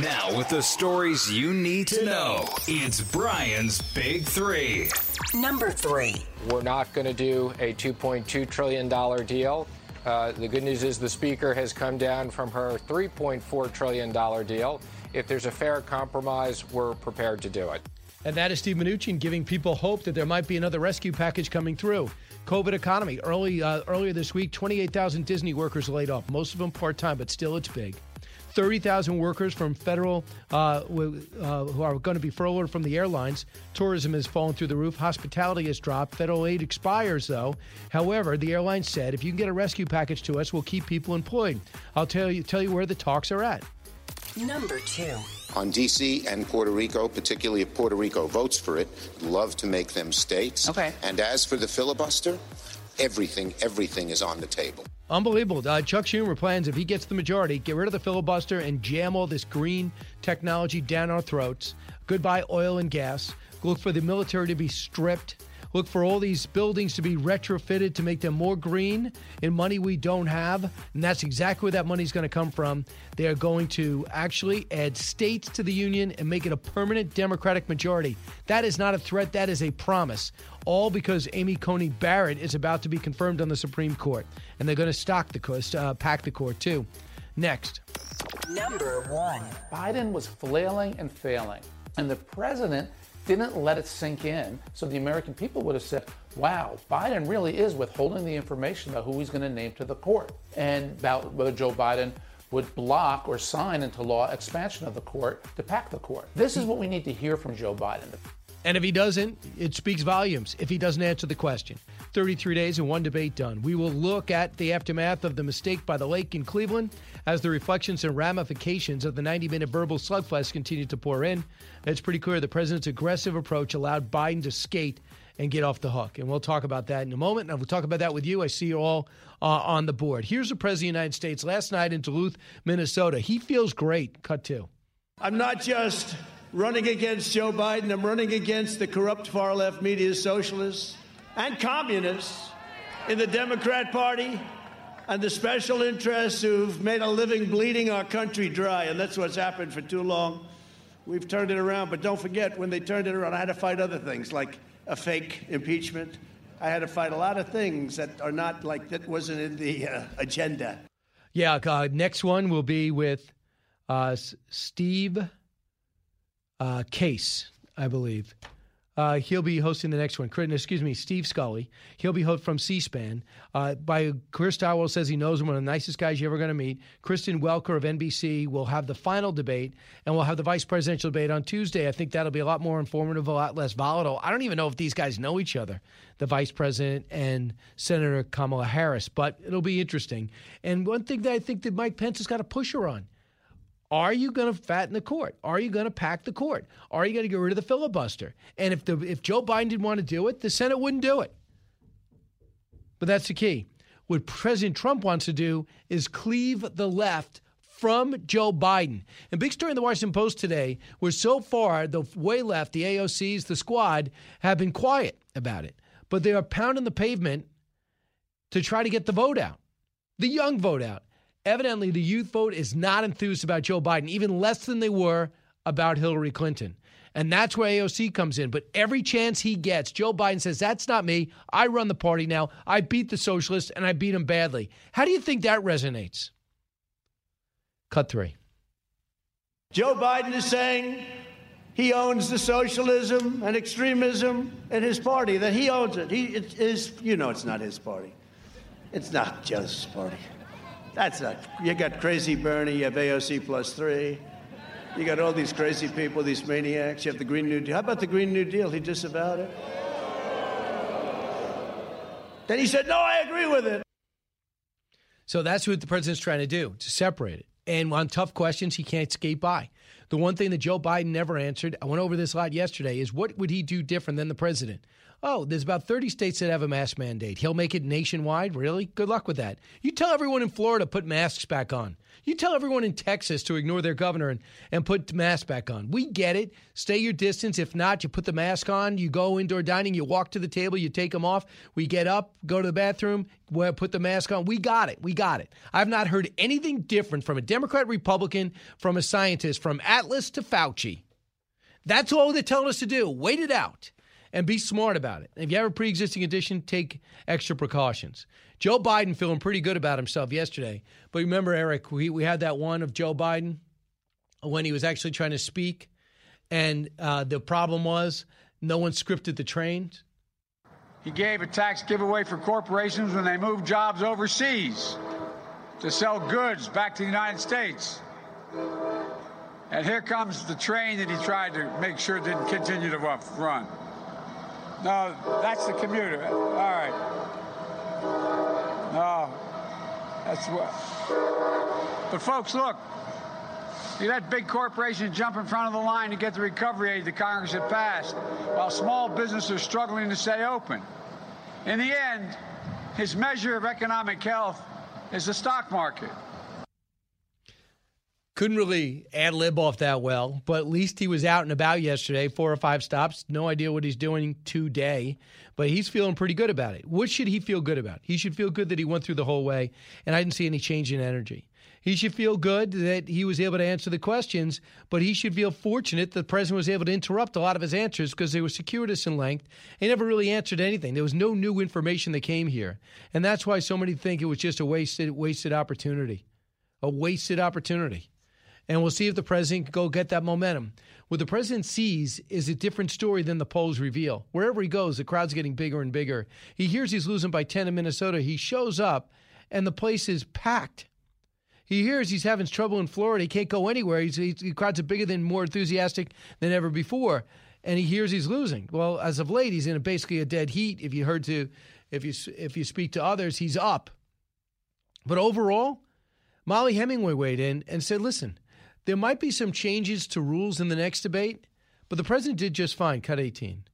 Now, with the stories you need to know, it's Brian's Big Three. Number three. We're not going to do a $2.2 trillion deal. Uh, the good news is the Speaker has come down from her $3.4 trillion deal. If there's a fair compromise, we're prepared to do it. And that is Steve Mnuchin giving people hope that there might be another rescue package coming through. COVID economy. Early uh, earlier this week, 28,000 Disney workers laid off. Most of them part time, but still, it's big. 30,000 workers from federal uh, w- uh, who are going to be furloughed from the airlines. Tourism has fallen through the roof. Hospitality has dropped. Federal aid expires, though. However, the airline said, if you can get a rescue package to us, we'll keep people employed. I'll tell you tell you where the talks are at. Number two. On D.C. and Puerto Rico, particularly if Puerto Rico votes for it, love to make them states. Okay. And as for the filibuster, everything, everything is on the table. Unbelievable. Uh, Chuck Schumer plans, if he gets the majority, get rid of the filibuster and jam all this green technology down our throats. Goodbye, oil and gas. Look for the military to be stripped. Look for all these buildings to be retrofitted to make them more green in money we don't have. And that's exactly where that money is going to come from. They are going to actually add states to the union and make it a permanent Democratic majority. That is not a threat, that is a promise. All because Amy Coney Barrett is about to be confirmed on the Supreme Court. And they're going to stock the court, uh, pack the court too. Next. Number one. Biden was flailing and failing, and the president didn't let it sink in. So the American people would have said, wow, Biden really is withholding the information about who he's going to name to the court and about whether Joe Biden would block or sign into law expansion of the court to pack the court. This is what we need to hear from Joe Biden. And if he doesn't, it speaks volumes if he doesn't answer the question. 33 days and one debate done. We will look at the aftermath of the mistake by the lake in Cleveland as the reflections and ramifications of the 90 minute verbal slugfest continue to pour in. It's pretty clear the president's aggressive approach allowed Biden to skate and get off the hook. And we'll talk about that in a moment. And we'll talk about that with you. I see you all uh, on the board. Here's the President of the United States last night in Duluth, Minnesota. He feels great. Cut two. I'm not just running against Joe Biden, I'm running against the corrupt far left media socialists and communists in the Democrat Party and the special interests who've made a living bleeding our country dry. And that's what's happened for too long. We've turned it around. But don't forget, when they turned it around, I had to fight other things like a fake impeachment. I had to fight a lot of things that are not like that wasn't in the uh, agenda. Yeah, uh, next one will be with uh, Steve uh, Case, I believe. Uh, he'll be hosting the next one. Excuse me, Steve Scully. He'll be from C-SPAN. Uh, by Chris Stirewalt says he knows him, one of the nicest guys you're ever going to meet. Kristen Welker of NBC will have the final debate, and we'll have the vice presidential debate on Tuesday. I think that'll be a lot more informative, a lot less volatile. I don't even know if these guys know each other, the vice president and Senator Kamala Harris, but it'll be interesting. And one thing that I think that Mike Pence has got to push her on are you going to fatten the court? Are you going to pack the court? Are you going to get rid of the filibuster? And if the if Joe Biden didn't want to do it, the Senate wouldn't do it. But that's the key. What President Trump wants to do is cleave the left from Joe Biden. And big story in the Washington Post today was so far the way left, the AOCs, the squad, have been quiet about it. But they are pounding the pavement to try to get the vote out, the young vote out. Evidently, the youth vote is not enthused about Joe Biden, even less than they were about Hillary Clinton. And that's where AOC comes in. But every chance he gets, Joe Biden says, That's not me. I run the party now. I beat the socialists and I beat them badly. How do you think that resonates? Cut three. Joe Biden is saying he owns the socialism and extremism in his party, that he owns it. He it is, you know, it's not his party. It's not Joe's party. That's not. You got crazy Bernie. You have AOC plus three. You got all these crazy people, these maniacs. You have the Green New Deal. How about the Green New Deal? He disavowed it. Then he said, "No, I agree with it." So that's what the president's trying to do to separate it. And on tough questions, he can't skate by. The one thing that Joe Biden never answered, I went over this a lot yesterday, is what would he do different than the president? Oh, there's about 30 states that have a mask mandate. He'll make it nationwide? Really? Good luck with that. You tell everyone in Florida put masks back on. You tell everyone in Texas to ignore their governor and, and put masks back on. We get it. Stay your distance. If not, you put the mask on, you go indoor dining, you walk to the table, you take them off. We get up, go to the bathroom, put the mask on. We got it. We got it. I've not heard anything different from a Democrat, Republican, from a scientist, from Atlas to Fauci. That's all they're telling us to do. Wait it out and be smart about it. If you have a pre existing condition, take extra precautions. Joe Biden feeling pretty good about himself yesterday. But remember, Eric, we, we had that one of Joe Biden when he was actually trying to speak, and uh, the problem was no one scripted the trains. He gave a tax giveaway for corporations when they moved jobs overseas to sell goods back to the United States. And here comes the train that he tried to make sure didn't continue to run. No, that's the commuter. All right. No, that's what. But folks, look. You let big corporations jump in front of the line to get the recovery aid that Congress had passed, while small businesses are struggling to stay open. In the end, his measure of economic health is the stock market. Couldn't really ad lib off that well, but at least he was out and about yesterday, four or five stops. No idea what he's doing today, but he's feeling pretty good about it. What should he feel good about? He should feel good that he went through the whole way, and I didn't see any change in energy. He should feel good that he was able to answer the questions, but he should feel fortunate that the president was able to interrupt a lot of his answers because they were circuitous in length. He never really answered anything. There was no new information that came here, and that's why so many think it was just a wasted wasted opportunity, a wasted opportunity and we'll see if the president can go get that momentum. What the president sees is a different story than the polls reveal. Wherever he goes, the crowd's getting bigger and bigger. He hears he's losing by 10 in Minnesota. He shows up, and the place is packed. He hears he's having trouble in Florida. He can't go anywhere. He's, he's, the crowds are bigger than, more enthusiastic than ever before. and he hears he's losing. Well, as of late, he's in a, basically a dead heat. If you heard to, if you if you speak to others, he's up. But overall, Mollie Hemingway weighed in and said, "Listen, there might be some changes to rules in the next debate, but the president did just fine." Cut eighteen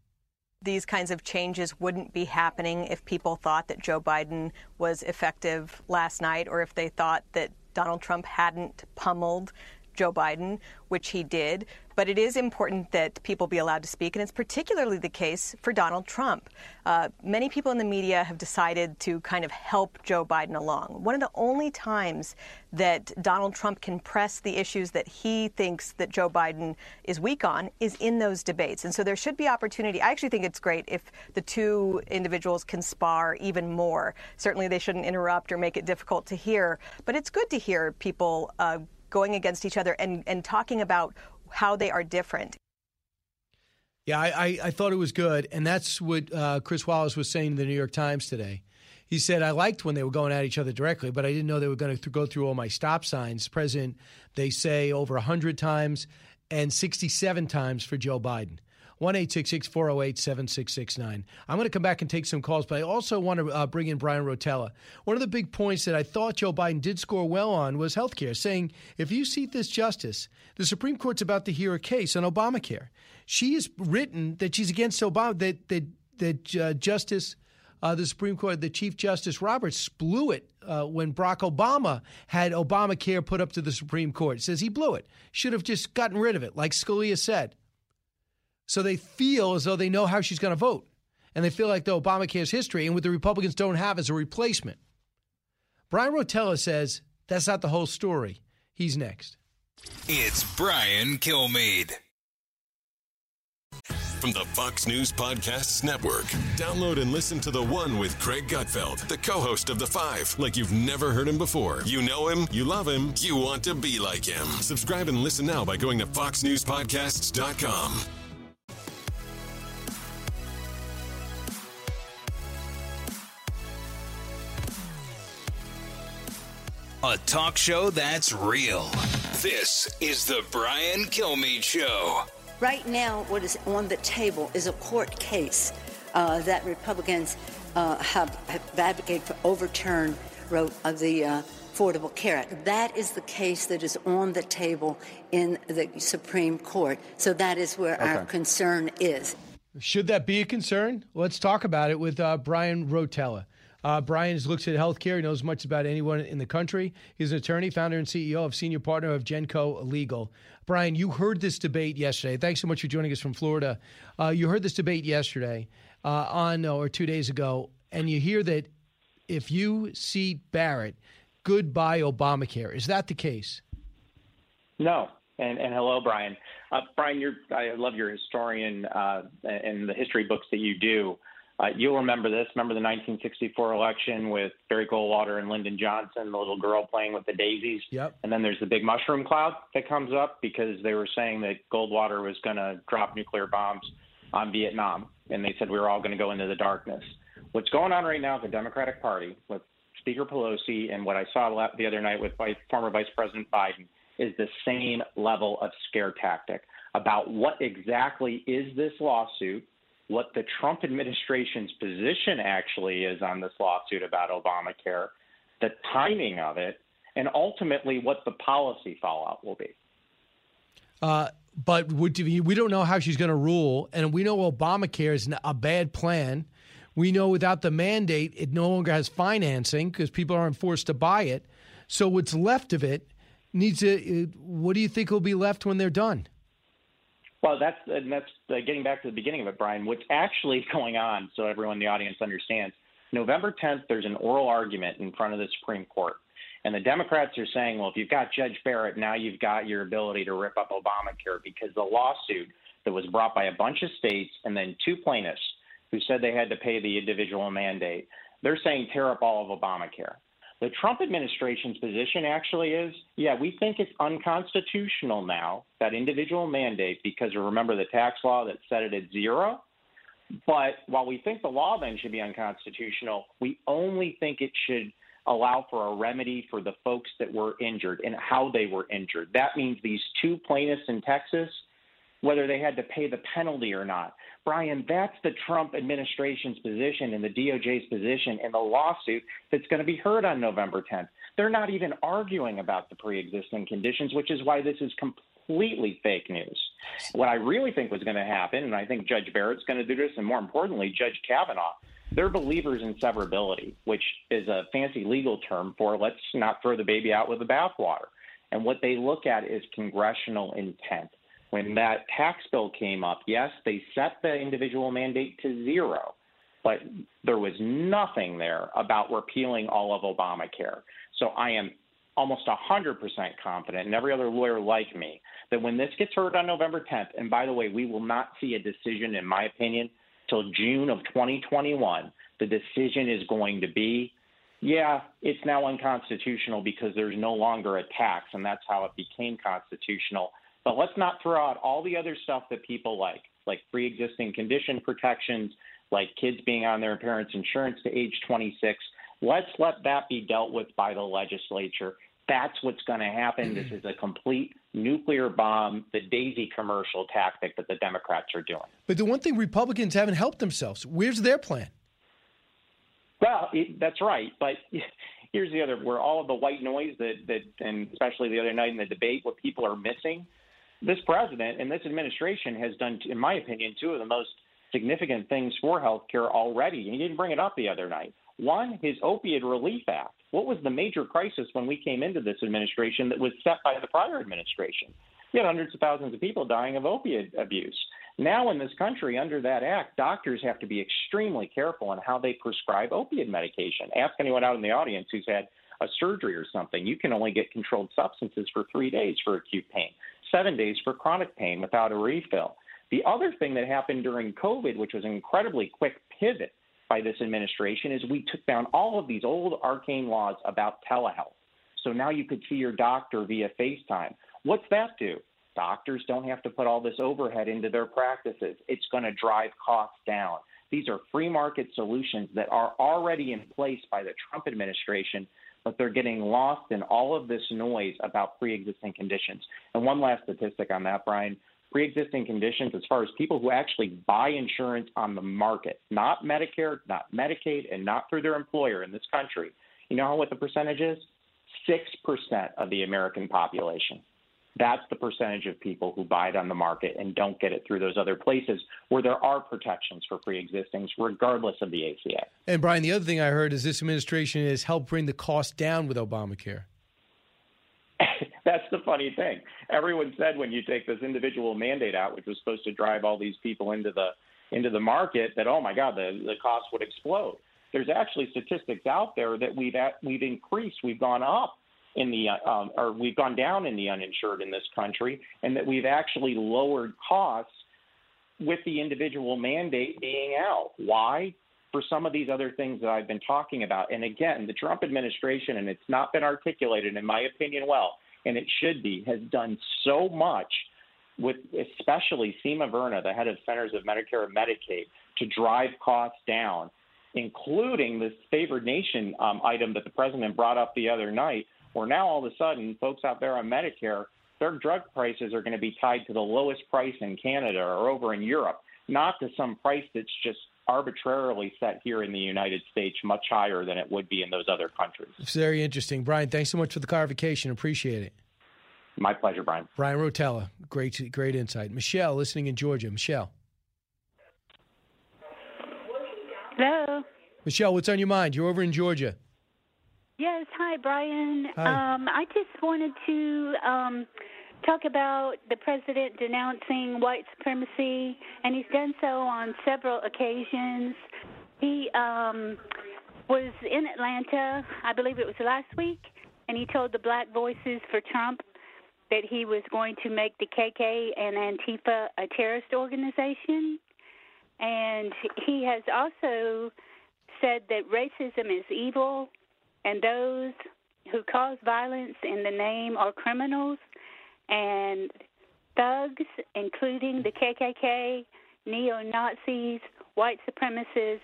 these kinds of changes wouldn't be happening if people thought that Joe Biden was effective last night or if they thought that Donald Trump hadn't pummeled Joe Biden, which he did. But it is important that people be allowed to speak, and it's particularly the case for Donald Trump. Uh, many people in the media have decided to kind of help Joe Biden along. One of the only times that Donald Trump can press the issues that he thinks that Joe Biden is weak on is in those debates. And so there should be opportunity. I actually think it's great if the two individuals can spar even more. Certainly they shouldn't interrupt or make it difficult to hear, but it's good to hear people uh, going against each other and, and talking about how they are different. Yeah, I, I, I thought it was good. And that's what uh, Chris Wallace was saying in the New York Times today. He said, I liked when they were going at each other directly, but I didn't know they were going to go through all my stop signs. President, they say over 100 times and 67 times for Joe Biden. 1 408 7669. I'm going to come back and take some calls, but I also want to uh, bring in Brian Rotella. One of the big points that I thought Joe Biden did score well on was health care, saying if you seat this justice, the Supreme Court's about to hear a case on Obamacare. She has written that she's against Obama, that, that, that uh, Justice. Uh, the Supreme Court, the Chief Justice Roberts blew it uh, when Barack Obama had Obamacare put up to the Supreme Court. Says he blew it. Should have just gotten rid of it, like Scalia said. So they feel as though they know how she's going to vote. And they feel like the Obamacare's history and what the Republicans don't have is a replacement. Brian Rotella says that's not the whole story. He's next. It's Brian Kilmeade. From the Fox News Podcasts Network. Download and listen to The One with Greg Gutfeld, the co host of The Five, like you've never heard him before. You know him, you love him, you want to be like him. Subscribe and listen now by going to FoxNewsPodcasts.com. A talk show that's real. This is the Brian Kilmeade Show. Right now, what is on the table is a court case uh, that Republicans uh, have, have, advocated for overturn of the uh, Affordable Care Act. That is the case that is on the table in the Supreme Court. So that is where okay. our concern is. Should that be a concern? Let's talk about it with uh, Brian Rotella. Uh, Brian looked at healthcare. He knows much about anyone in the country. He's an attorney, founder and CEO of senior partner of Genco Legal. Brian, you heard this debate yesterday. Thanks so much for joining us from Florida. Uh, you heard this debate yesterday uh, on or two days ago, and you hear that if you see Barrett, goodbye Obamacare. Is that the case? No. And, and hello, Brian. Uh, Brian, I love your historian uh, and the history books that you do. Uh, you'll remember this. Remember the 1964 election with Barry Goldwater and Lyndon Johnson, the little girl playing with the daisies? Yep. And then there's the big mushroom cloud that comes up because they were saying that Goldwater was going to drop nuclear bombs on Vietnam. And they said we were all going to go into the darkness. What's going on right now at the Democratic Party with Speaker Pelosi and what I saw the other night with Vice, former Vice President Biden is the same level of scare tactic about what exactly is this lawsuit what the Trump administration's position actually is on this lawsuit about Obamacare, the timing of it, and ultimately what the policy fallout will be. Uh, but we don't know how she's going to rule, and we know Obamacare is a bad plan. We know without the mandate, it no longer has financing because people aren't forced to buy it. So what's left of it needs to. What do you think will be left when they're done? Well, that's and that's uh, getting back to the beginning of it, Brian. What's actually going on, so everyone in the audience understands. November 10th, there's an oral argument in front of the Supreme Court, and the Democrats are saying, well, if you've got Judge Barrett, now you've got your ability to rip up Obamacare because the lawsuit that was brought by a bunch of states and then two plaintiffs who said they had to pay the individual mandate, they're saying tear up all of Obamacare. The Trump administration's position actually is yeah, we think it's unconstitutional now, that individual mandate, because remember the tax law that set it at zero. But while we think the law then should be unconstitutional, we only think it should allow for a remedy for the folks that were injured and how they were injured. That means these two plaintiffs in Texas, whether they had to pay the penalty or not. Brian, that's the Trump administration's position and the DOJ's position in the lawsuit that's going to be heard on November 10th. They're not even arguing about the pre existing conditions, which is why this is completely fake news. What I really think was going to happen, and I think Judge Barrett's going to do this, and more importantly, Judge Kavanaugh, they're believers in severability, which is a fancy legal term for let's not throw the baby out with the bathwater. And what they look at is congressional intent. When that tax bill came up, yes, they set the individual mandate to zero, but there was nothing there about repealing all of Obamacare. So I am almost 100% confident, and every other lawyer like me, that when this gets heard on November 10th, and by the way, we will not see a decision, in my opinion, till June of 2021, the decision is going to be yeah, it's now unconstitutional because there's no longer a tax, and that's how it became constitutional. But let's not throw out all the other stuff that people like, like pre existing condition protections, like kids being on their parents' insurance to age 26. Let's let that be dealt with by the legislature. That's what's going to happen. This is a complete nuclear bomb, the Daisy commercial tactic that the Democrats are doing. But the one thing Republicans haven't helped themselves. Where's their plan? Well, it, that's right. But here's the other: where all of the white noise that that, and especially the other night in the debate, what people are missing. This president and this administration has done, in my opinion, two of the most significant things for healthcare already. He didn't bring it up the other night. One, his Opioid Relief Act. What was the major crisis when we came into this administration that was set by the prior administration? We had hundreds of thousands of people dying of opiate abuse. Now, in this country, under that act, doctors have to be extremely careful on how they prescribe opiate medication. Ask anyone out in the audience who's had a surgery or something. You can only get controlled substances for three days for acute pain, seven days for chronic pain without a refill. The other thing that happened during COVID, which was an incredibly quick pivot by this administration, is we took down all of these old arcane laws about telehealth. So now you could see your doctor via FaceTime. What's that do? Doctors don't have to put all this overhead into their practices. It's going to drive costs down. These are free market solutions that are already in place by the Trump administration, but they're getting lost in all of this noise about pre existing conditions. And one last statistic on that, Brian pre existing conditions, as far as people who actually buy insurance on the market, not Medicare, not Medicaid, and not through their employer in this country, you know what the percentage is? 6% of the American population. That's the percentage of people who buy it on the market and don't get it through those other places where there are protections for pre existings, regardless of the ACA. And Brian, the other thing I heard is this administration has helped bring the cost down with Obamacare. That's the funny thing. Everyone said when you take this individual mandate out, which was supposed to drive all these people into the into the market, that oh my God, the the cost would explode. There's actually statistics out there that we've at, we've increased, we've gone up in the um, or we've gone down in the uninsured in this country, and that we've actually lowered costs with the individual mandate being out. Why? For some of these other things that I've been talking about. And again, the Trump administration, and it's not been articulated, in my opinion, well, and it should be, has done so much with especially Seema Verma, the head of Centers of Medicare and Medicaid, to drive costs down, including this favored nation um, item that the president brought up the other night, where now all of a sudden folks out there on Medicare, their drug prices are going to be tied to the lowest price in Canada or over in Europe, not to some price that's just arbitrarily set here in the United States much higher than it would be in those other countries. It's very interesting. Brian, thanks so much for the clarification. Appreciate it. My pleasure, Brian. Brian Rotella, great, great insight. Michelle, listening in Georgia. Michelle. Hello. Michelle, what's on your mind? You're over in Georgia. Yes. Hi, Brian. Hi. Um, I just wanted to um, talk about the president denouncing white supremacy, and he's done so on several occasions. He um, was in Atlanta, I believe it was last week, and he told the Black Voices for Trump that he was going to make the KK and Antifa a terrorist organization. And he has also said that racism is evil and those who cause violence in the name are criminals and thugs, including the KKK, neo Nazis, white supremacists,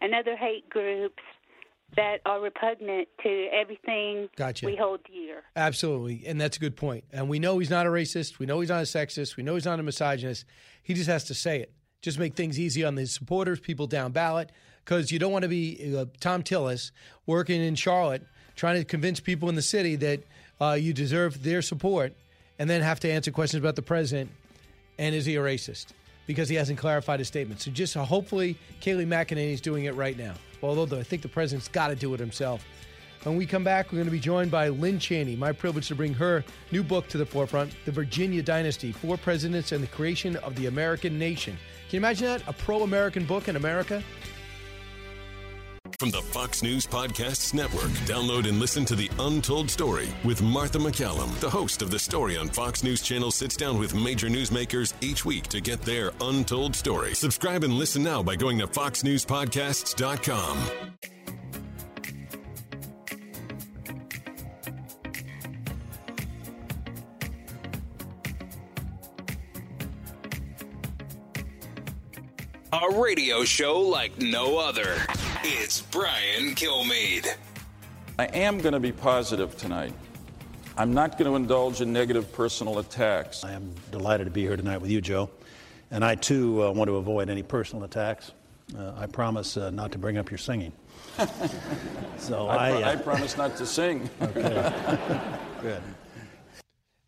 and other hate groups, that are repugnant to everything Gotcha. we hold dear. Absolutely, and that's a good point. And we know he's not a racist. We know he's not a sexist. We know he's not a misogynist. He just has to say it. Just make things easy on his supporters, people down ballot, because you don't want to be uh, Thom Tillis working in Charlotte trying to convince people in the city that uh, you deserve their support, and then have to answer questions about the president and is he a racist because he hasn't clarified his statement. So just uh, hopefully Kayleigh McEnany is doing it right now. Although I think the president's got to do it himself. When we come back, we're going to be joined by Lynne Cheney. My privilege to bring her new book to the forefront, The Virginia Dynasty Four Presidents and the Creation of the American Nation. Can you imagine that? A pro American book in America? From the Fox News Podcasts Network, download and listen to The Untold Story with Martha MacCallum. The host of The Story on Fox News Channel sits down with major newsmakers each week to get their untold story. Subscribe and listen now by going to foxnewspodcasts.com. A radio show like no other. It's Brian Kilmeade. I am going to be positive tonight. I'm not going to indulge in negative personal attacks. I am delighted to be here tonight with you, Joe. And I, too, uh, want to avoid any personal attacks. Uh, I promise uh, not to bring up your singing. so I, I, pro- uh, I promise not to sing. Okay. Good.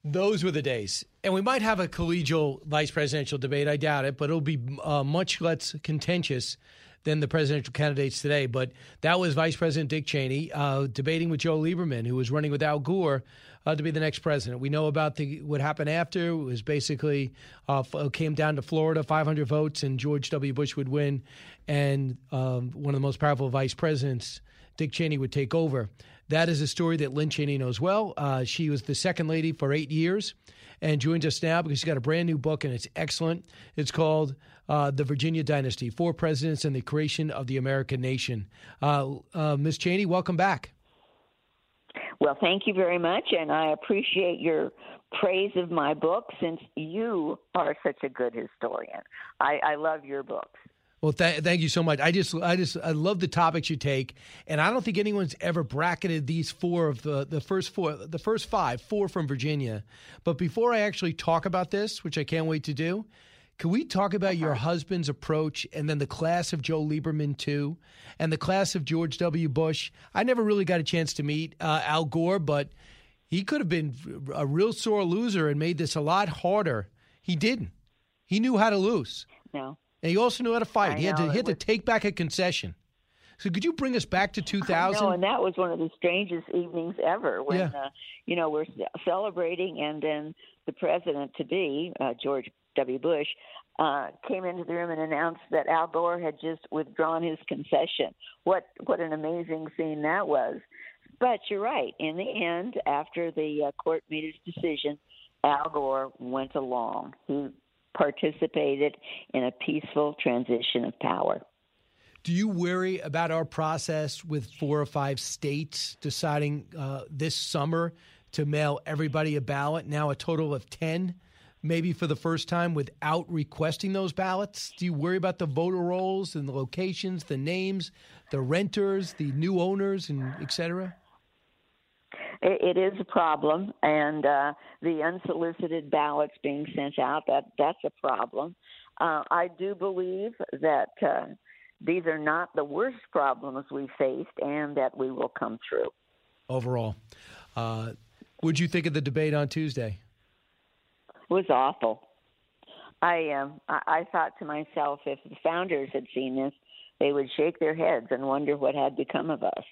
Those were the days. And we might have a collegial vice presidential debate. I doubt it, but it'll be uh, much less contentious than the presidential candidates today. But that was Vice President Dick Cheney uh, debating with Joe Lieberman, who was running with Al Gore uh, to be the next president. We know about the what happened after. It was basically uh, came down to Florida, 500 votes, and George W. Bush would win, and um, one of the most powerful vice presidents, Dick Cheney, would take over. That is a story that Lynne Cheney knows well. Uh, she was the second lady for eight years and joins us now because she's got a brand new book and it's excellent. It's called uh, The Virginia Dynasty Four Presidents and the Creation of the American Nation. Uh, uh, Ms. Cheney, welcome back. Well, thank you very much, and I appreciate your praise of my book since you are such a good historian. I, I love your books. Well, th- thank you so much. I just, I just, I love the topics you take, and I don't think anyone's ever bracketed these four of the the first four, the first five, four from Virginia. But before I actually talk about this, which I can't wait to do, can we talk about your husband's approach and then the class of Joe Lieberman too, and the class of George W. Bush? I never really got a chance to meet uh, Al Gore, but he could have been a real sore loser and made this a lot harder. He didn't. He knew how to lose. No. And he also knew how to fight. I he had to he had to take back a concession. So could you bring us back to 2000? No, and that was one of the strangest evenings ever when, Yeah. uh, you know, we're celebrating, and then the president to be, uh, George W. Bush, uh, came into the room and announced that Al Gore had just withdrawn his concession. What what an amazing scene that was! But you're right. In the end, after the uh, court made its decision, Al Gore went along. He participated in a peaceful transition of power. Do you worry about our process with four or five states deciding uh, this summer to mail everybody a ballot? Now a total of 10, maybe for the first time without requesting those ballots? Do you worry about the voter rolls and the locations, the names, the renters, the new owners, and et cetera? It, is a problem, and uh, the unsolicited ballots being sent out that that's a problem. Uh, I do believe that uh, these are not the worst problems we faced, and that we will come through. Overall, uh, what'd you think of the debate on Tuesday? Was awful. I um, I thought to myself, if the founders had seen this, they would shake their heads and wonder what had become of us.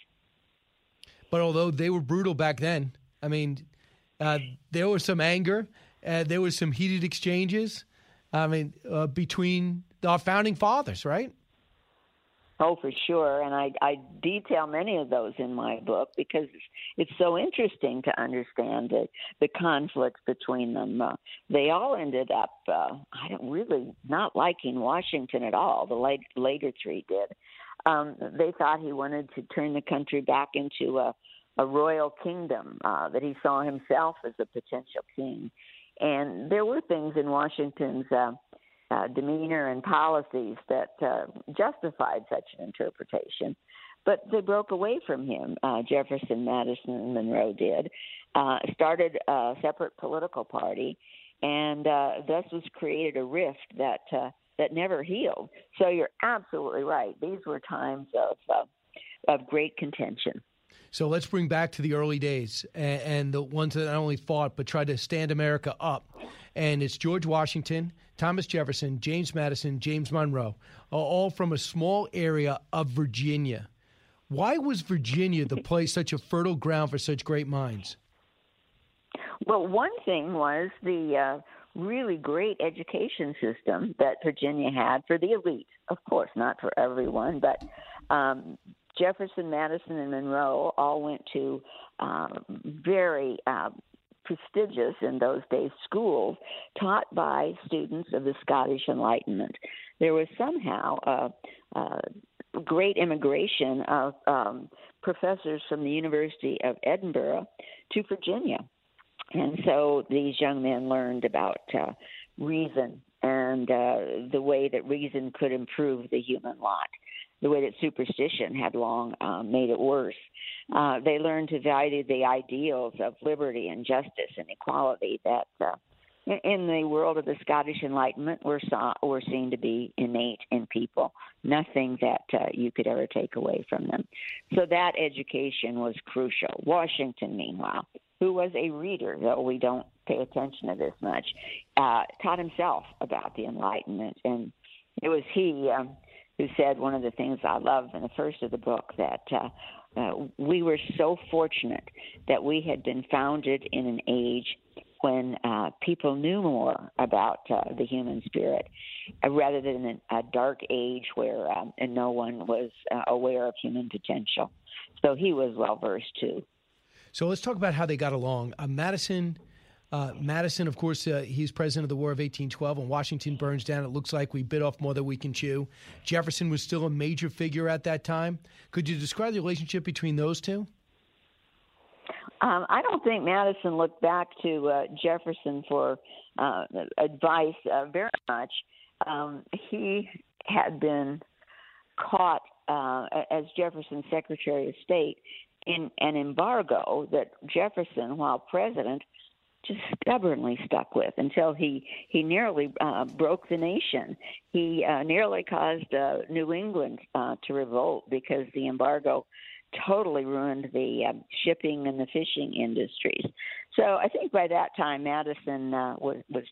But although they were brutal back then, I mean, uh, there was some anger, uh, there was some heated exchanges. I mean, uh, between our founding fathers, right? Oh, for sure, and I, I detail many of those in my book because it's so interesting to understand the, the conflicts between them. Uh, they all ended up, uh, I don't really not liking Washington at all. The late, later three did. Um, they thought he wanted to turn the country back into a, a royal kingdom. Uh, that he saw himself as a potential king, and there were things in Washington's. Uh, uh, demeanor and policies that uh, justified such an interpretation. but they broke away from him. Uh, Jefferson, Madison, and Monroe did. Uh, started a separate political party, and uh, thus was created a rift that uh, that never healed. So you're absolutely right. These were times of of great contention. So let's bring back to the early days and, and, the ones that not only fought but tried to stand America up. And it's George Washington, Thomas Jefferson, James Madison, James Monroe, all from a small area of Virginia. Why was Virginia the place such a fertile ground for such great minds? Well, one thing was the uh, really great education system that Virginia had for the elite. Of course, not for everyone, but um, Jefferson, Madison, and Monroe all went to uh, very uh, prestigious in those days schools taught by students of the Scottish Enlightenment. There was somehow a, a great immigration of um, professors from the University of Edinburgh to Virginia. And so these young men learned about uh, reason and uh, the way that reason could improve the human lot the way that superstition had long um, made it worse. Uh, they learned to value the ideals of liberty and justice and equality that, uh, in the world of the Scottish Enlightenment, were saw, were seen to be innate in people. Nothing that uh, you could ever take away from them. So that education was crucial. Washington, meanwhile, who was a reader, though we don't pay attention to this much, uh, taught himself about the Enlightenment, and it was he. Um, who said one of the things I love in the first of the book that uh, uh, we were so fortunate that we had been founded in an age when uh, people knew more about uh, the human spirit uh, rather than a, dark age where um, and no one was uh, aware of human potential. So he was well versed too. So let's talk about how they got along. Uh, Madison uh, Madison, of course, uh, he's president of the War of 1812. When Washington burns down, it looks like we bit off more than we can chew. Jefferson was still a major figure at that time. Could you describe the relationship between those two? Um, I don't think Madison looked back to uh, Jefferson for uh, advice uh, very much. Um, he had been caught uh, as Jefferson's Secretary of State in an embargo that Jefferson, while president, just stubbornly stuck with until he he nearly uh, broke the nation. He uh, nearly caused uh, New England uh, to revolt because the embargo totally ruined the uh, shipping and the fishing industries. So I think by that time Madison uh, was was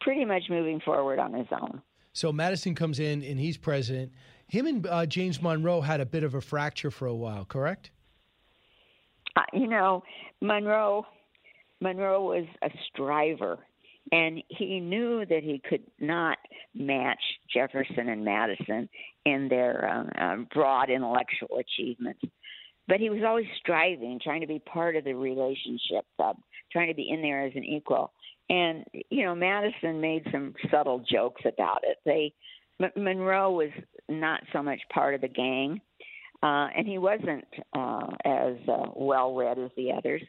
pretty much moving forward on his own. So Madison comes in and he's president. Him and uh, James Monroe had a bit of a fracture for a while, correct? Uh, you know, Monroe Monroe was a striver, and he knew that he could not match Jefferson and Madison in their um, um, broad intellectual achievements. But he was always striving, trying to be part of the relationship, uh, trying to be in there as an equal. And you know, Madison made some subtle jokes about it. They M- Monroe was not so much part of the gang, uh, and he wasn't uh, as uh, well read as the others.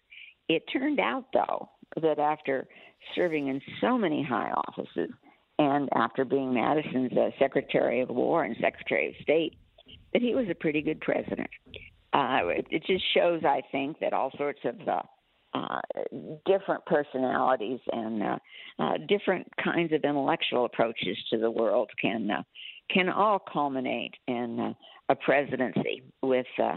It turned out, though, that after serving in so many high offices and after being Madison's uh, Secretary of War and Secretary of State, that he was a pretty good president. Uh, it, just shows, I think, that all sorts of uh, uh, different personalities and uh, uh, different kinds of intellectual approaches to the world can uh, can all culminate in uh, a presidency with uh,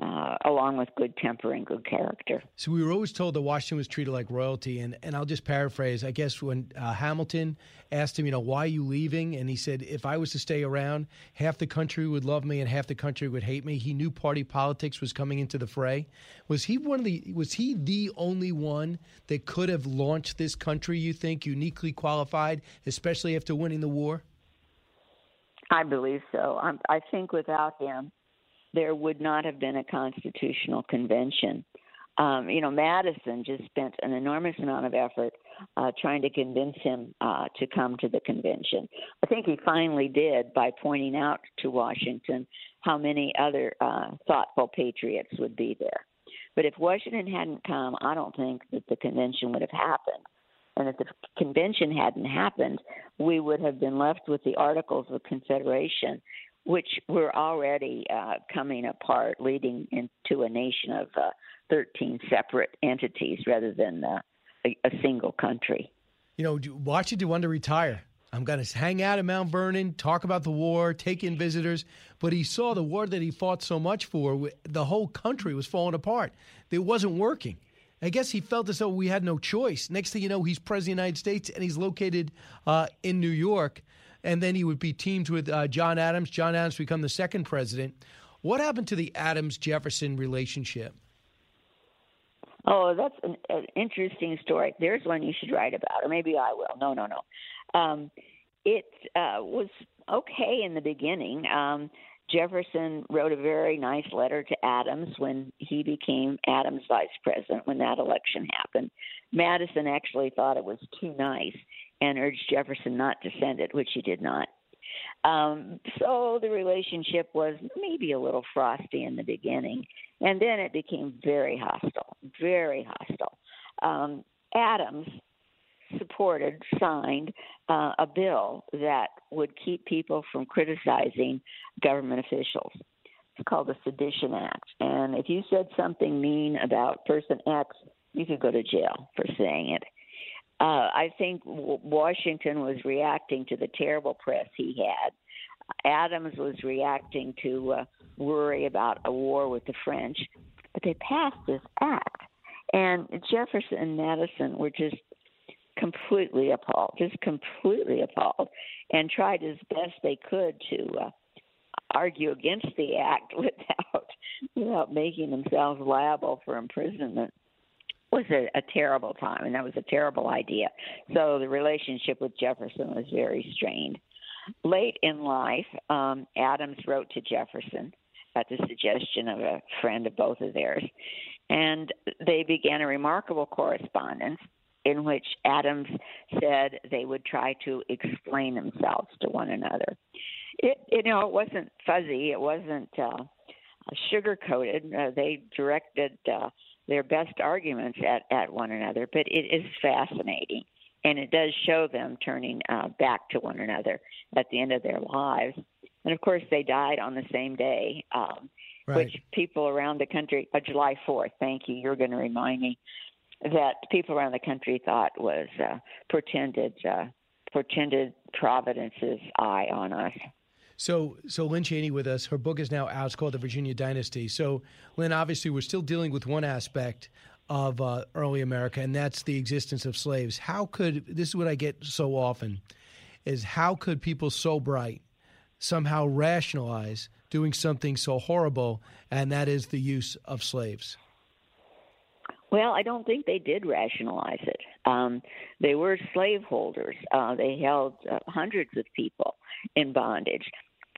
uh, along with good temper and good character. So we were always told that Washington was treated like royalty, and, and I'll just paraphrase. I guess when uh, Hamilton asked him, you know, why are you leaving, and he said, if I was to stay around, half the country would love me and half the country would hate me. He knew party politics was coming into the fray. Was he one of the? Was he the only one that could have launched this country? You think uniquely qualified, especially after winning the war? I believe so. I'm, I think without him there would not have been a constitutional convention. Um, you know, Madison just spent an enormous amount of effort uh, trying to convince him uh, to come to the convention. I think he finally did by pointing out to Washington how many other uh, thoughtful patriots would be there. But if Washington hadn't come, I don't think that the convention would have happened. And if the convention hadn't happened, we would have been left with the Articles of Confederation, which were already uh, coming apart, leading into a nation of uh, 13 separate entities rather than uh, a, a single country. You know, Washington wanted to retire. I'm going to hang out at Mount Vernon, talk about the war, take in visitors. But he saw the war that he fought so much for, the whole country was falling apart. It wasn't working. I guess he felt as though we had no choice. Next thing you know, he's president of the United States and he's located uh, in New York. And then he would be teamed with uh, John Adams. John Adams become the second president. What happened to the Adams Jefferson relationship? Oh, that's an, an, interesting story. There's one you should write about, or maybe I will. No, no, no. Um, it uh, was okay in the beginning. Um, Jefferson wrote a very nice letter to Adams when he became Adams vice president when that election happened. Madison actually thought it was too nice and urged Jefferson not to send it, which he did not. Um, so the relationship was maybe a little frosty in the beginning, and then it became very hostile, very hostile. Um, Adams supported, signed uh, a bill that would keep people from criticizing government officials. It's called the Sedition Act. And if you said something mean about person X, you could go to jail for saying it. Uh, I think Washington was reacting to the terrible press he had. Adams was reacting to uh, worry about a war with the French. But they passed this act. And Jefferson and Madison were just completely appalled, just completely appalled, and tried as best they could to uh, argue against the act without without making themselves liable for imprisonment was a, a terrible time, and that was a terrible idea. So the relationship with Jefferson was very strained. Late in life, um, Adams wrote to Jefferson at the suggestion of a friend of both of theirs, and they began a remarkable correspondence in which Adams said they would try to explain themselves to one another. It, you know, it wasn't fuzzy. It wasn't uh, sugar coated. Uh, they directed uh, their best arguments at at one another, but it is fascinating, and it does show them turning uh, back to one another at the end of their lives. And of course, they died on the same day. Um, right. Which people around the country, uh, July 4th, thank you, you're going to remind me, that people around the country thought was uh, pretended uh, pretended Providence's eye on us. So, so Lynne Cheney with us. Her book is now out. It's called The Virginia Dynasty. So, Lynne, obviously, we're still dealing with one aspect of uh, early America, and that's the existence of slaves. How could this is what I get so often is how could people so bright somehow rationalize doing something so horrible, and that is the use of slaves? Well, I don't think they did rationalize it. Um, they were slaveholders. Uh, they held uh, hundreds of people in bondage,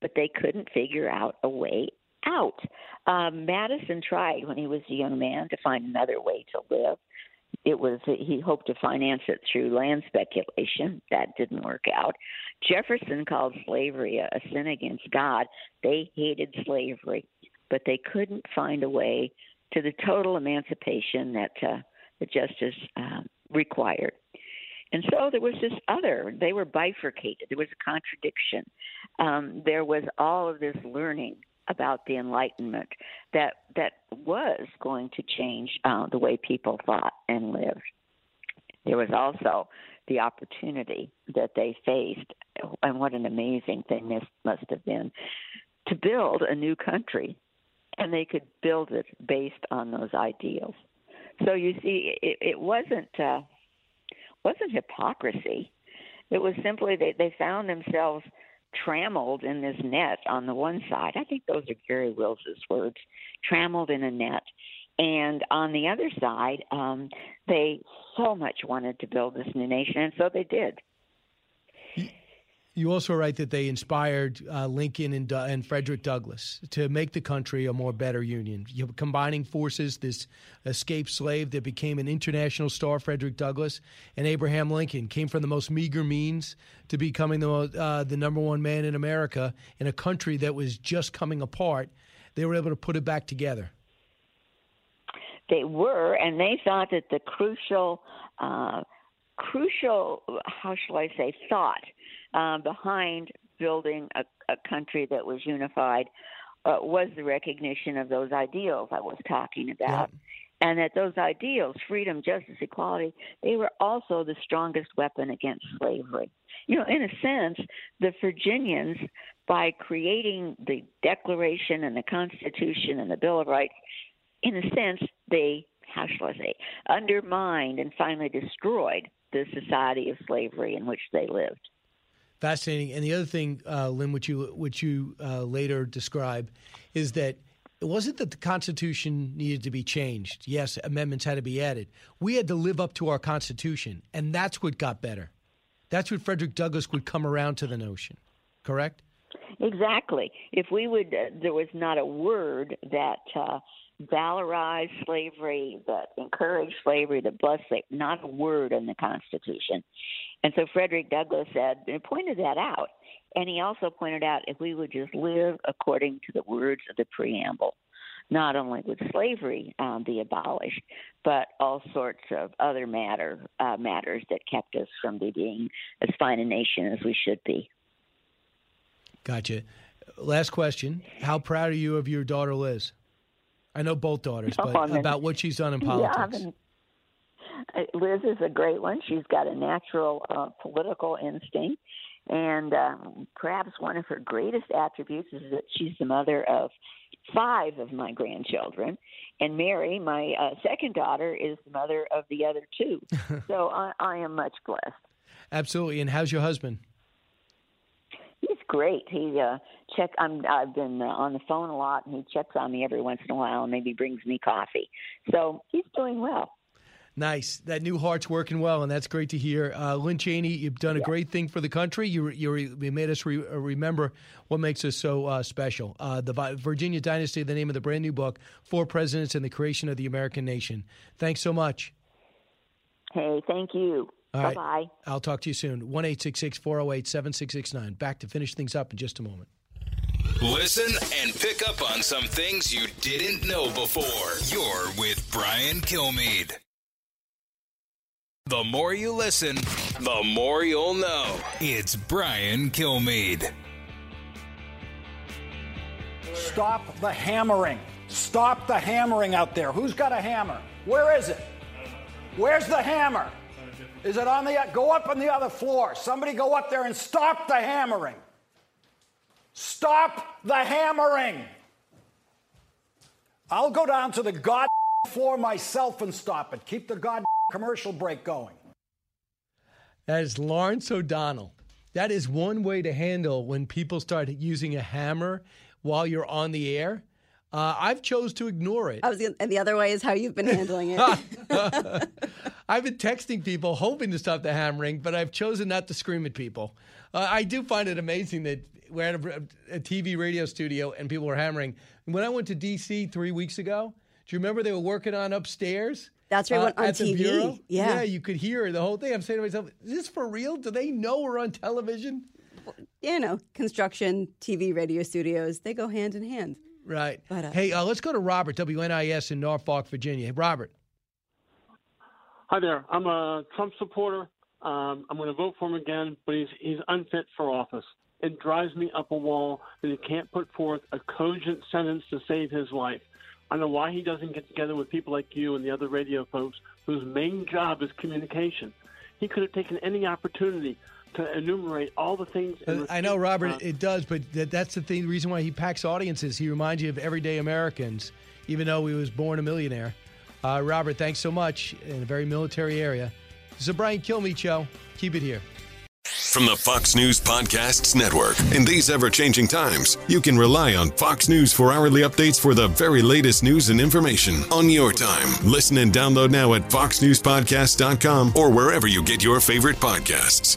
but they couldn't figure out a way out. Um, Madison tried when he was a young man to find another way to live. It was he hoped to finance it through land speculation. That didn't work out. Jefferson called slavery a, a sin against God. They hated slavery, but they couldn't find a way to the total emancipation that uh, the justice uh, required. And so there was this other, they were bifurcated. There was a contradiction. Um, there was all of this learning about the Enlightenment that that was going to change uh, the way people thought and lived. There was also the opportunity that they faced, and what an amazing thing this must have been, to build a new country and they could build it based on those ideals. So you see, it, it wasn't uh, wasn't hypocrisy. It was simply they they found themselves trammeled in this net on the one side. I think those are Garry Wills's words, trammeled in a net. And on the other side, um, they so much wanted to build this new nation, and so they did. You also write that they inspired uh, Lincoln and, uh, and, Frederick Douglass to make the country a more better union. You combining forces, this escaped slave that became an international star, Frederick Douglass, and Abraham Lincoln came from the most meager means to becoming the uh, the number one man in America in a country that was just coming apart. They were able to put it back together. They were, and they thought that the crucial, uh, crucial, how shall I say, thought uh, behind building a, a country that was unified uh, was the recognition of those ideals I was talking about. And that those ideals, freedom, justice, equality, they were also the strongest weapon against slavery. You know, in a sense, the Virginians, by creating the Declaration and the Constitution and the Bill of Rights, in a sense, they, how shall I say, undermined and finally destroyed the society of slavery in which they lived. Fascinating. And the other thing, uh, Lynne, which you which you uh, later describe, is that it wasn't that the Constitution needed to be changed. Yes, amendments had to be added. We had to live up to our Constitution, and that's what got better. That's what Frederick Douglass would come around to the notion. Correct? Exactly. If we would, uh, there was not a word that uh, valorized slavery, that encouraged slavery, that blessed slavery, not a word in the Constitution. And so Frederick Douglass said, and pointed that out. And he also pointed out if we would just live according to the words of the preamble, not only would slavery um, be abolished, but all sorts of other matter uh, matters that kept us from being as fine a nation as we should be. Gotcha. Last question: How proud are you of your daughter Liz? I know both daughters, but Oh, about what she's done in politics. Yeah, Liz is a great one. She's got a natural uh, political instinct. And um, perhaps one of her greatest attributes is that she's the mother of five of my grandchildren. And Mary, my uh, second daughter, is the mother of the other two. so I, I am much blessed. Absolutely. And how's your husband? Great. He uh check. I'm. I've been uh, on the phone a lot, and he checks on me every once in a while, and maybe brings me coffee. So he's doing well. Nice. That new heart's working well, and that's great to hear. Uh, Lynne Cheney, you've done a great thing for the country. You you, you made us re- uh, remember what makes us so uh, special. Uh, the Vi- Virginia Dynasty, the name of the brand new book, Four Presidents and the Creation of the American Nation. Thanks so much. Hey, thank you. All bye right. bye. I'll talk to you soon. 1 408 7669. Back to finish things up in just a moment. Listen and pick up on some things you didn't know before. You're with Brian Kilmeade. The more you listen, the more you'll know. It's Brian Kilmeade. Stop the hammering. Stop the hammering out there. Who's got a hammer? Where is it? Where's the hammer? Is it on the go up on the other floor? Somebody go up there and stop the hammering. Stop the hammering. I'll go down to the god floor myself and stop it. Keep the god commercial break going. That is Lawrence O'Donnell. That is one way to handle when people start using a hammer while you're on the air. Uh, I've chose to ignore it. I was, gonna- and the other way is how you've been handling it. I've been texting people hoping to stop the hammering, but I've chosen not to scream at people. Uh, I do find it amazing that we're at a, a TV radio studio and people are hammering. When I went to DC three weeks ago, do you remember they were working on upstairs? That's right, uh, went on at the TV. bureau? Yeah. yeah, you could hear the whole thing. I'm saying to myself, "Is this for real? Do they know we're on television?" you know, construction, TV, radio studios, they go hand in hand. Right. But, uh, hey, uh, let's go to Robert, WNIS in Norfolk, Virginia. Hey, Robert. Hi there. I'm a Trump supporter. Um, I'm going to vote for him again, but he's he's unfit for office. It drives me up a wall that he can't put forth a cogent sentence to save his life. I know why he doesn't get together with people like you and the other radio folks whose main job is communication. He could have taken any opportunity to enumerate all the things. in Uh, I know, Robert, uh, it does, but that, that's the thing. The reason why he packs audiences, he reminds you of everyday Americans, even though he was born a millionaire. Uh, Robert, thanks so much in a very military area. This is a Brian Kilmeade show. Keep it here. From the Fox News Podcasts Network. In these ever changing times, you can rely on Fox News for hourly updates for the very latest news and information on your time. Listen and download now at foxnewspodcast.com or wherever you get your favorite podcasts.